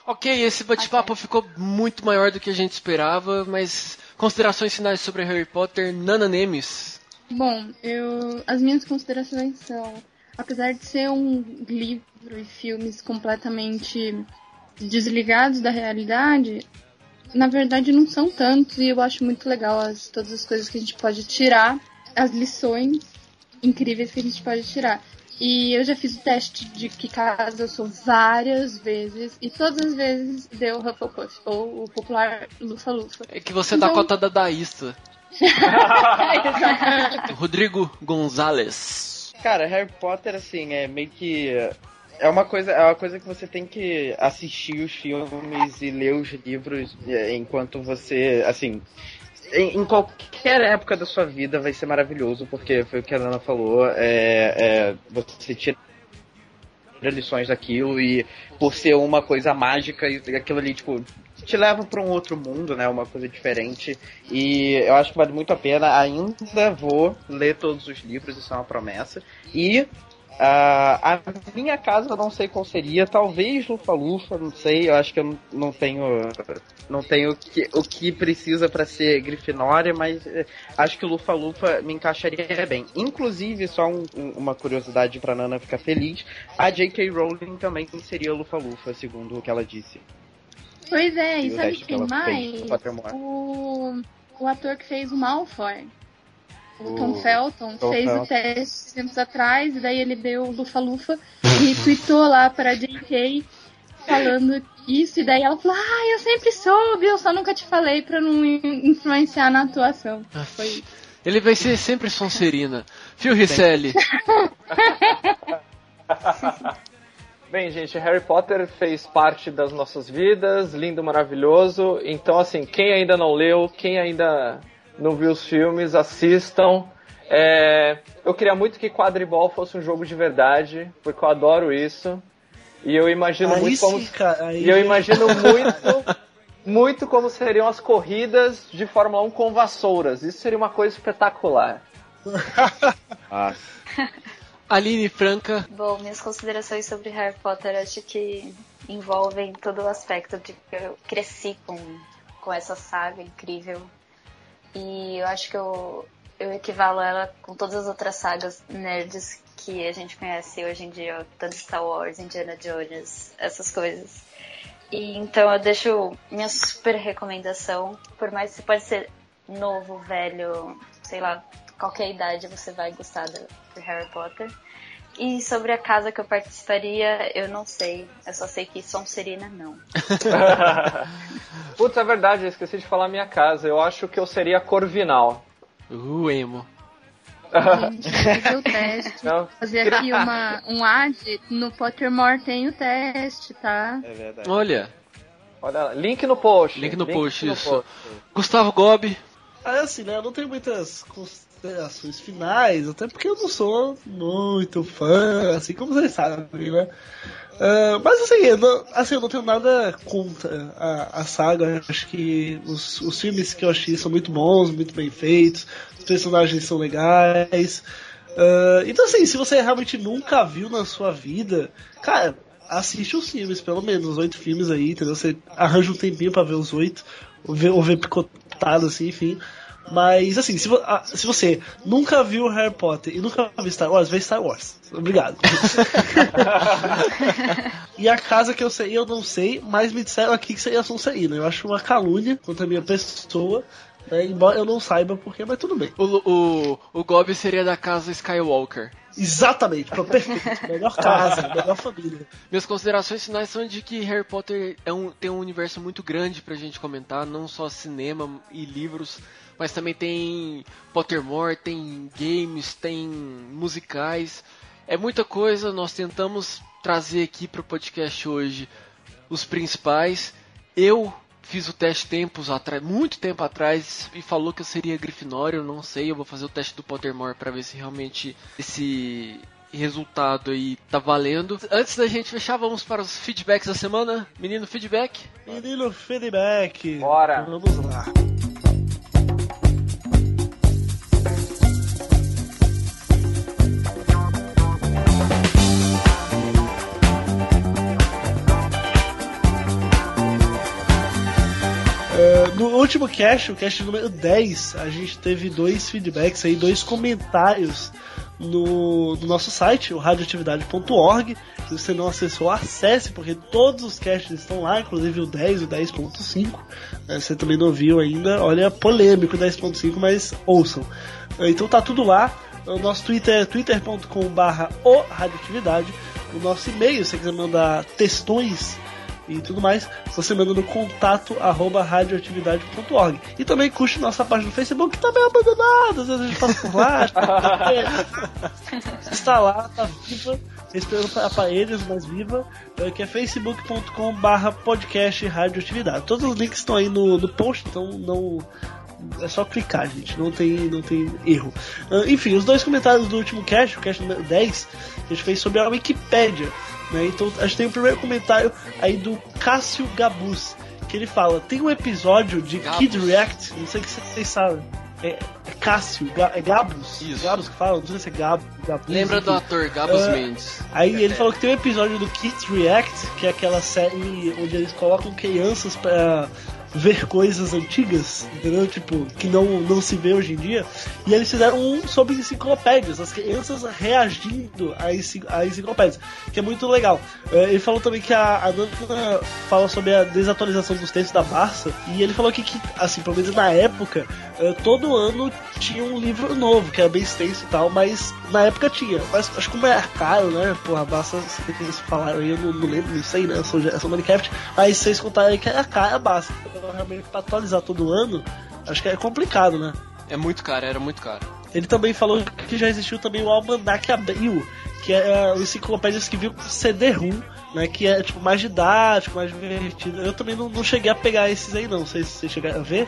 ok, esse bate-papo ficou muito maior do que a gente esperava, mas considerações finais sobre Harry Potter, Nana Nemes.
Bom, eu. As minhas considerações são. Apesar de ser um livro e filmes completamente desligados da realidade, na verdade não são tantos e eu acho muito legal as, todas as coisas que a gente pode tirar, as lições incríveis que a gente pode tirar. E eu já fiz o teste de que casa eu sou várias vezes e todas as vezes deu Hufflepuff, ou o popular Lufa-Lufa.
É que você dá
Então-
cota dadaísta. Rodrigo Gonzalez.
Cara, Harry Potter, assim, é meio que. É uma coisa, é uma coisa que você tem que assistir os filmes e ler os livros é, enquanto você, assim, em, em qualquer época da sua vida vai ser maravilhoso, porque foi o que a Ana falou, é, é, você tira lições daquilo e por ser uma coisa mágica e aquilo ali, tipo, te leva para um outro mundo, né? Uma coisa diferente. E eu acho que vale muito a pena. Ainda vou ler todos os livros, isso é uma promessa. E Uh, a minha casa eu não sei qual seria, talvez Lufa-Lufa, não sei, eu acho que eu não tenho não tenho o que, o que precisa para ser Grifinória, mas uh, acho que Lufa-Lufa me encaixaria bem. Inclusive, só um, um, uma curiosidade para Nana ficar feliz, a J.K. Rowling também seria Lufa-Lufa, segundo o que ela disse.
Pois é, e, e sabe quem mais? O, o ator que fez o Malfoy. O Tom Felton Tom fez Felton. o teste tempos atrás, e daí ele deu lufa-lufa e tweetou lá para a JK falando isso, e daí ela falou, ah, eu sempre soube, eu só nunca te falei pra não influenciar na atuação. Foi
Ele vai ser sempre Sonserina. Phil Ricelli.
Bem, gente, Harry Potter fez parte das nossas vidas, lindo, maravilhoso. Então, assim, quem ainda não leu, quem ainda não viu os filmes, assistam. É, eu queria muito que quadribol fosse um jogo de verdade, porque eu adoro isso. E eu imagino
aí
muito
sim,
como.
Cara, aí...
E eu imagino muito, muito como seriam as corridas de Fórmula 1 com vassouras. Isso seria uma coisa espetacular.
ah. Aline Franca.
Bom, minhas considerações sobre Harry Potter acho que envolvem todo o aspecto de que eu cresci com, com essa saga incrível e eu acho que eu, eu equivalo ela com todas as outras sagas nerds que a gente conhece hoje em dia, tanto Star Wars, Indiana Jones, essas coisas. E então eu deixo minha super recomendação, por mais que você pode ser novo, velho, sei lá, qualquer idade você vai gostar do, Harry Potter. E sobre a casa que eu participaria, eu não sei. Eu só sei que Sonserina não.
Putz, é verdade, eu esqueci de falar minha casa. Eu acho que eu seria Corvinal.
Uh, emo.
Gente, fazer o teste. Não. Fazer aqui uma, um ad. No Pottermore tem o teste, tá?
É verdade. Olha.
Olha lá. Link no post.
Link no Link post, no isso. Post. Gustavo Gobi.
Ah, assim, né? Eu não tenho muitas considerações finais, até porque eu não sou muito fã, assim como vocês sabem, né? Uh, mas assim eu, não, assim, eu não tenho nada contra a, a saga. Acho que os, os filmes que eu achei são muito bons, muito bem feitos, os personagens são legais. Uh, então, assim, se você realmente nunca viu na sua vida, cara, assiste os filmes, pelo menos, os oito filmes aí, entendeu? Você arranja um tempinho para ver os oito, ou ver, ou ver picotado, assim, enfim. Mas, assim, se, se, você nunca viu Harry Potter e nunca viu Star Wars, vê Star Wars. Obrigado. e a casa que eu sei, eu não sei, mas me disseram aqui que seria Sonserina. Eu acho uma calúnia contra a minha pessoa. É, embora eu não saiba porquê, mas tudo bem.
O, o, o Gob seria da casa Skywalker.
Exatamente, perfeito. Melhor casa, melhor família.
Minhas considerações finais são de que Harry Potter é um, tem um universo muito grande pra gente comentar, não só cinema e livros, mas também tem Pottermore, tem games, tem musicais. É muita coisa, nós tentamos trazer aqui para o podcast hoje os principais. Eu fiz o teste tempos atrás, muito tempo atrás, e falou que eu seria Grifinória, eu não sei, eu vou fazer o teste do Pottermore para ver se realmente esse resultado aí tá valendo. Antes da gente fechar, vamos para os feedbacks da semana. Menino feedback?
Menino feedback.
Bora.
Vamos lá. No último cast, o cast número 10, a gente teve dois feedbacks aí, dois comentários no, no nosso site, o radioatividade.org. Se você não acessou, acesse, porque todos os casts estão lá, inclusive o 10 e o 10.5. É, você também não viu ainda, olha, polêmico o 10.5, mas ouçam. Então tá tudo lá. O nosso Twitter é twitter.com/barra o radioatividade. O nosso e-mail, se você quiser mandar textões e tudo mais, você manda no contato arroba radioatividade.org. E também curte nossa página no Facebook, que tá meio abandonada, às vezes a gente passa por lá. está lá, tá viva, esperando aparelhos, mas viva, é, que é facebook.com barra podcast radioatividade. Todos os links estão aí no, no post, então não É só clicar, gente. Não tem, não tem erro. Uh, enfim, os dois comentários do último cast, o cast número 10, que a gente fez sobre a Wikipédia. Né? Então a gente tem o primeiro comentário aí do Cássio Gabus, que ele fala: tem um episódio de Gabus. Kid React, não sei o que vocês sabem. É, é Cássio, é Gabus?
Isso.
Gabus que fala? Não sei se é Gab, Gabus.
Lembra do ator Gabus
Uh,
Mendes.
Aí ele falou que tem um episódio do Kids React, que é aquela série onde eles colocam crianças pra ver coisas antigas, entendeu? Tipo, que não, não se vê hoje em dia. E eles fizeram um sobre enciclopédias, as crianças reagindo a, a enciclopédias, que é muito legal. Eh, Ele falou também que a, a Nana fala sobre a desatualização dos textos da Barça, e ele falou que, que assim, pelo menos na época, eh, todo ano tinha um livro novo, que era bem extenso e tal, mas na época tinha. Mas acho que como é caro, né? Porra, a Barça, vocês falaram aí, eu não, não lembro, não sei, né? Eu sou, sou Minecraft, mas vocês contaram aí que era caro a Barça. Então, realmente, pra atualizar todo ano, acho que é complicado, né?
É muito caro, era muito caro.
Ele também falou que já existiu também o Almanac Abril, que é o enciclopédias que viu com CD-ROM, né? Que é tipo mais didático, mais divertido. Eu também não, não cheguei a pegar esses aí não, não sei se vocês chegaram a ver.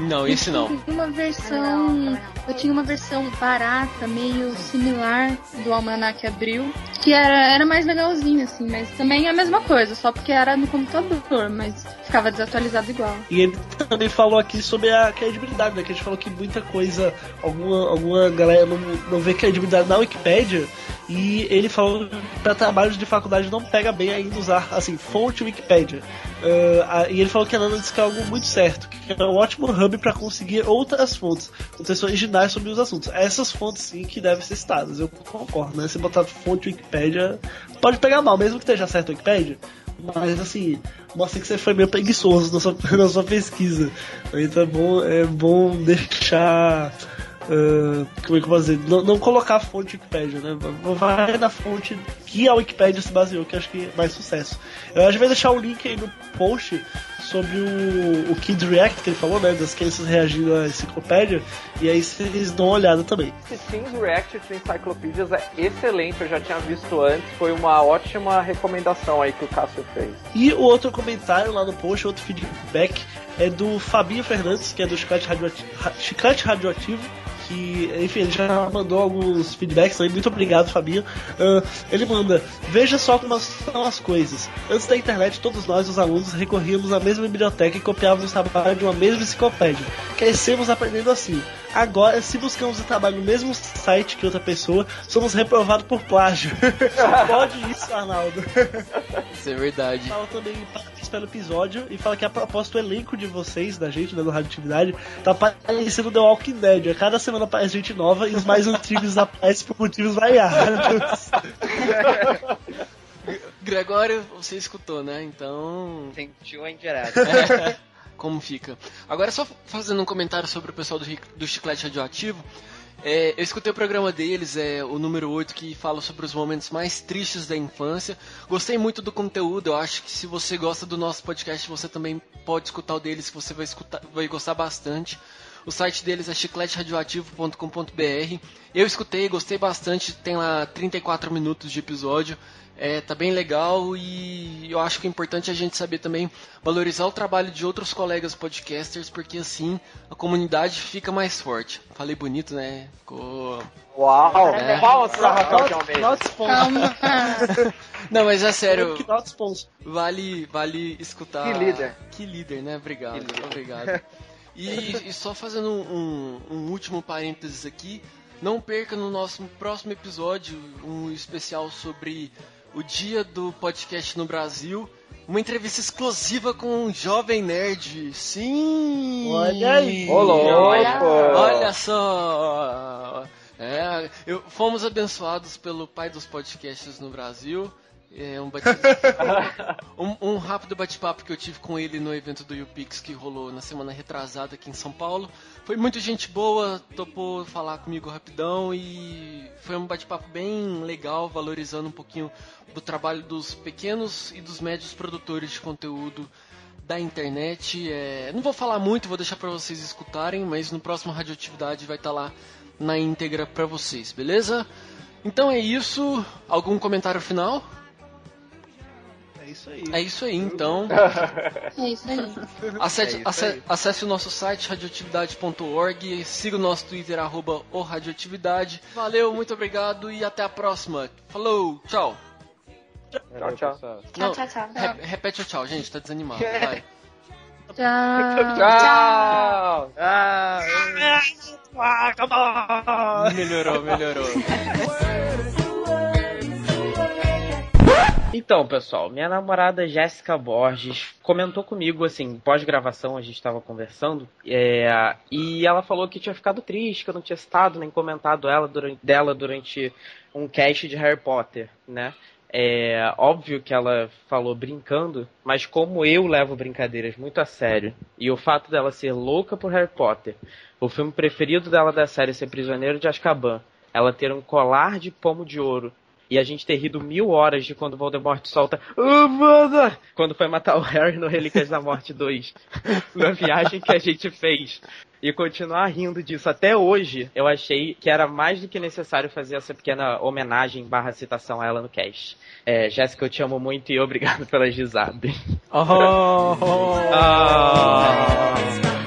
Não, esse não.
Eu uma versão. Eu tinha uma versão barata, meio similar do Almanac Abril, que era, era mais legalzinho, assim, mas também é a mesma coisa, só porque era no computador, mas ficava desatualizado igual.
E ele também falou aqui sobre a credibilidade, né? Que a gente falou que muita coisa, alguma, alguma galera não, não vê credibilidade na Wikipédia. E ele falou para trabalhos de faculdade não pega bem ainda usar, assim, fonte Wikipédia. Ah, a- e ele falou que a Nana disse que é algo muito certo, que é um ótimo hub para conseguir outras fontes, notícias originais sobre os assuntos. Essas fontes sim que devem ser citadas, eu concordo, né? Se botar fonte Wikipédia, pode pegar mal, mesmo que esteja certo a Wikipédia. Mas assim, mostra que você foi meio preguiçoso na sua, na sua pesquisa. Então é bom, é bom deixar. ah, como é que eu vou dizer? Não, não colocar a fonte Wikipédia, né? Vai na fonte que a Wikipédia se baseou, que acho que é mais sucesso. Eu acho que vai deixar o link aí no post sobre o, o Kid React que ele falou, né? Das crianças reagindo à enciclopédia. E aí vocês dão uma olhada também.
Esse Things React to Encyclopedias é excelente, eu já tinha visto antes, foi uma ótima recomendação aí que o Cássio fez.
E o outro comentário lá no post, outro feedback, é do Fabinho Fernandes, que é do Chiclete Radioativo, Ra- Chiclete Radioativo que, enfim, ele já mandou alguns feedbacks aí, muito obrigado, Fabinho. Ah, ele manda, veja só como são as coisas. Antes da internet, todos nós, os alunos, recorríamos à mesma biblioteca e copiávamos o trabalho de uma mesma enciclopédia. Crescemos aprendendo assim. Agora, se buscamos o trabalho no mesmo site que outra pessoa, somos reprovados por plágio. Pode isso, Arnaldo.
Isso é verdade.
Fala também parabéns pelo episódio e fala que a proposta do elenco de vocês, da gente, né, do Radioatividade, tá parecendo The Walking Dead. A cada semana aparece gente nova e os mais antigos aparecem por motivos variados.
Gregório, você escutou, né? Então.
Sentiu a indireta.
É, como fica. Agora, só fazendo um comentário sobre o pessoal do, do Chiclete Radioativo. É, eu escutei o programa deles, é o número 8, que fala sobre os momentos mais tristes da infância. Gostei muito do conteúdo, eu acho que se você gosta do nosso podcast, você também pode escutar o deles, que você vai, escutar, vai gostar bastante. O site deles é chicleteradioativo.com.br. Eu escutei, gostei bastante, tem lá 34 minutos de episódio. É, tá bem legal e eu acho que é importante a gente saber também valorizar o trabalho de outros colegas podcasters, porque assim a comunidade fica mais forte. Falei bonito, né? Ficou.
Uau!
É.
Palmas pra Raquel de Almeida.
Calma.
Não, mas é sério, vale, vale escutar.
Que líder.
Que líder, né? Obrigado,
líder.
obrigado. E, e só fazendo um, um último parênteses aqui, não perca no nosso próximo episódio um especial sobre o dia do podcast no Brasil. Uma entrevista exclusiva com um jovem nerd. Sim!
Olha aí.
Ô, louco!
Olha só! É, eu- fomos abençoados pelo pai dos podcasts no Brasil. É um, bate- um, um rápido bate-papo que eu tive com ele no evento do YouPix que rolou na semana retrasada aqui em São Paulo. Foi muito gente boa, topou falar comigo rapidão e foi um bate-papo bem legal, valorizando um pouquinho do trabalho dos pequenos e dos médios produtores de conteúdo da internet. É, não vou falar muito, vou deixar para vocês escutarem, mas no próximo Radioatividade vai estar lá na íntegra para vocês, beleza? Então é isso. Algum comentário final?
É isso aí.
É isso aí, então.
É isso aí.
Acesse,
É isso aí.
acesse o nosso site radioatividade.org, siga o nosso Twitter, arroba o Radioatividade. Valeu, muito obrigado e até a próxima. Falou, tchau.
Tchau, tchau.
Tchau,
Não,
tchau, tchau.
re- repete o tchau, gente, tá desanimado. Vai.
Tchau.
Tchau!
Ah,
Melhorou, melhorou.
Então, pessoal, minha namorada Jéssica Borges comentou comigo, assim, pós-gravação a gente estava conversando, é, e ela falou que tinha ficado triste, que eu não tinha citado nem comentado ela durante, dela durante um cast de Harry Potter, né? É óbvio que ela falou brincando, mas como eu levo brincadeiras muito a sério, e o fato dela ser louca por Harry Potter, o filme preferido dela da série ser Prisioneiro de Azkaban, ela ter um colar de pomo de ouro e a gente ter rido mil horas de quando Voldemort solta Amanda! Quando foi matar o Harry no Relíquias da Morte 2. na viagem que a gente fez. E continuar rindo disso até hoje, eu achei que era mais do que necessário fazer essa pequena homenagem barra citação a ela no cast. É, Jéssica, eu te amo muito e obrigado pelas risadas.
Oh.
Ah.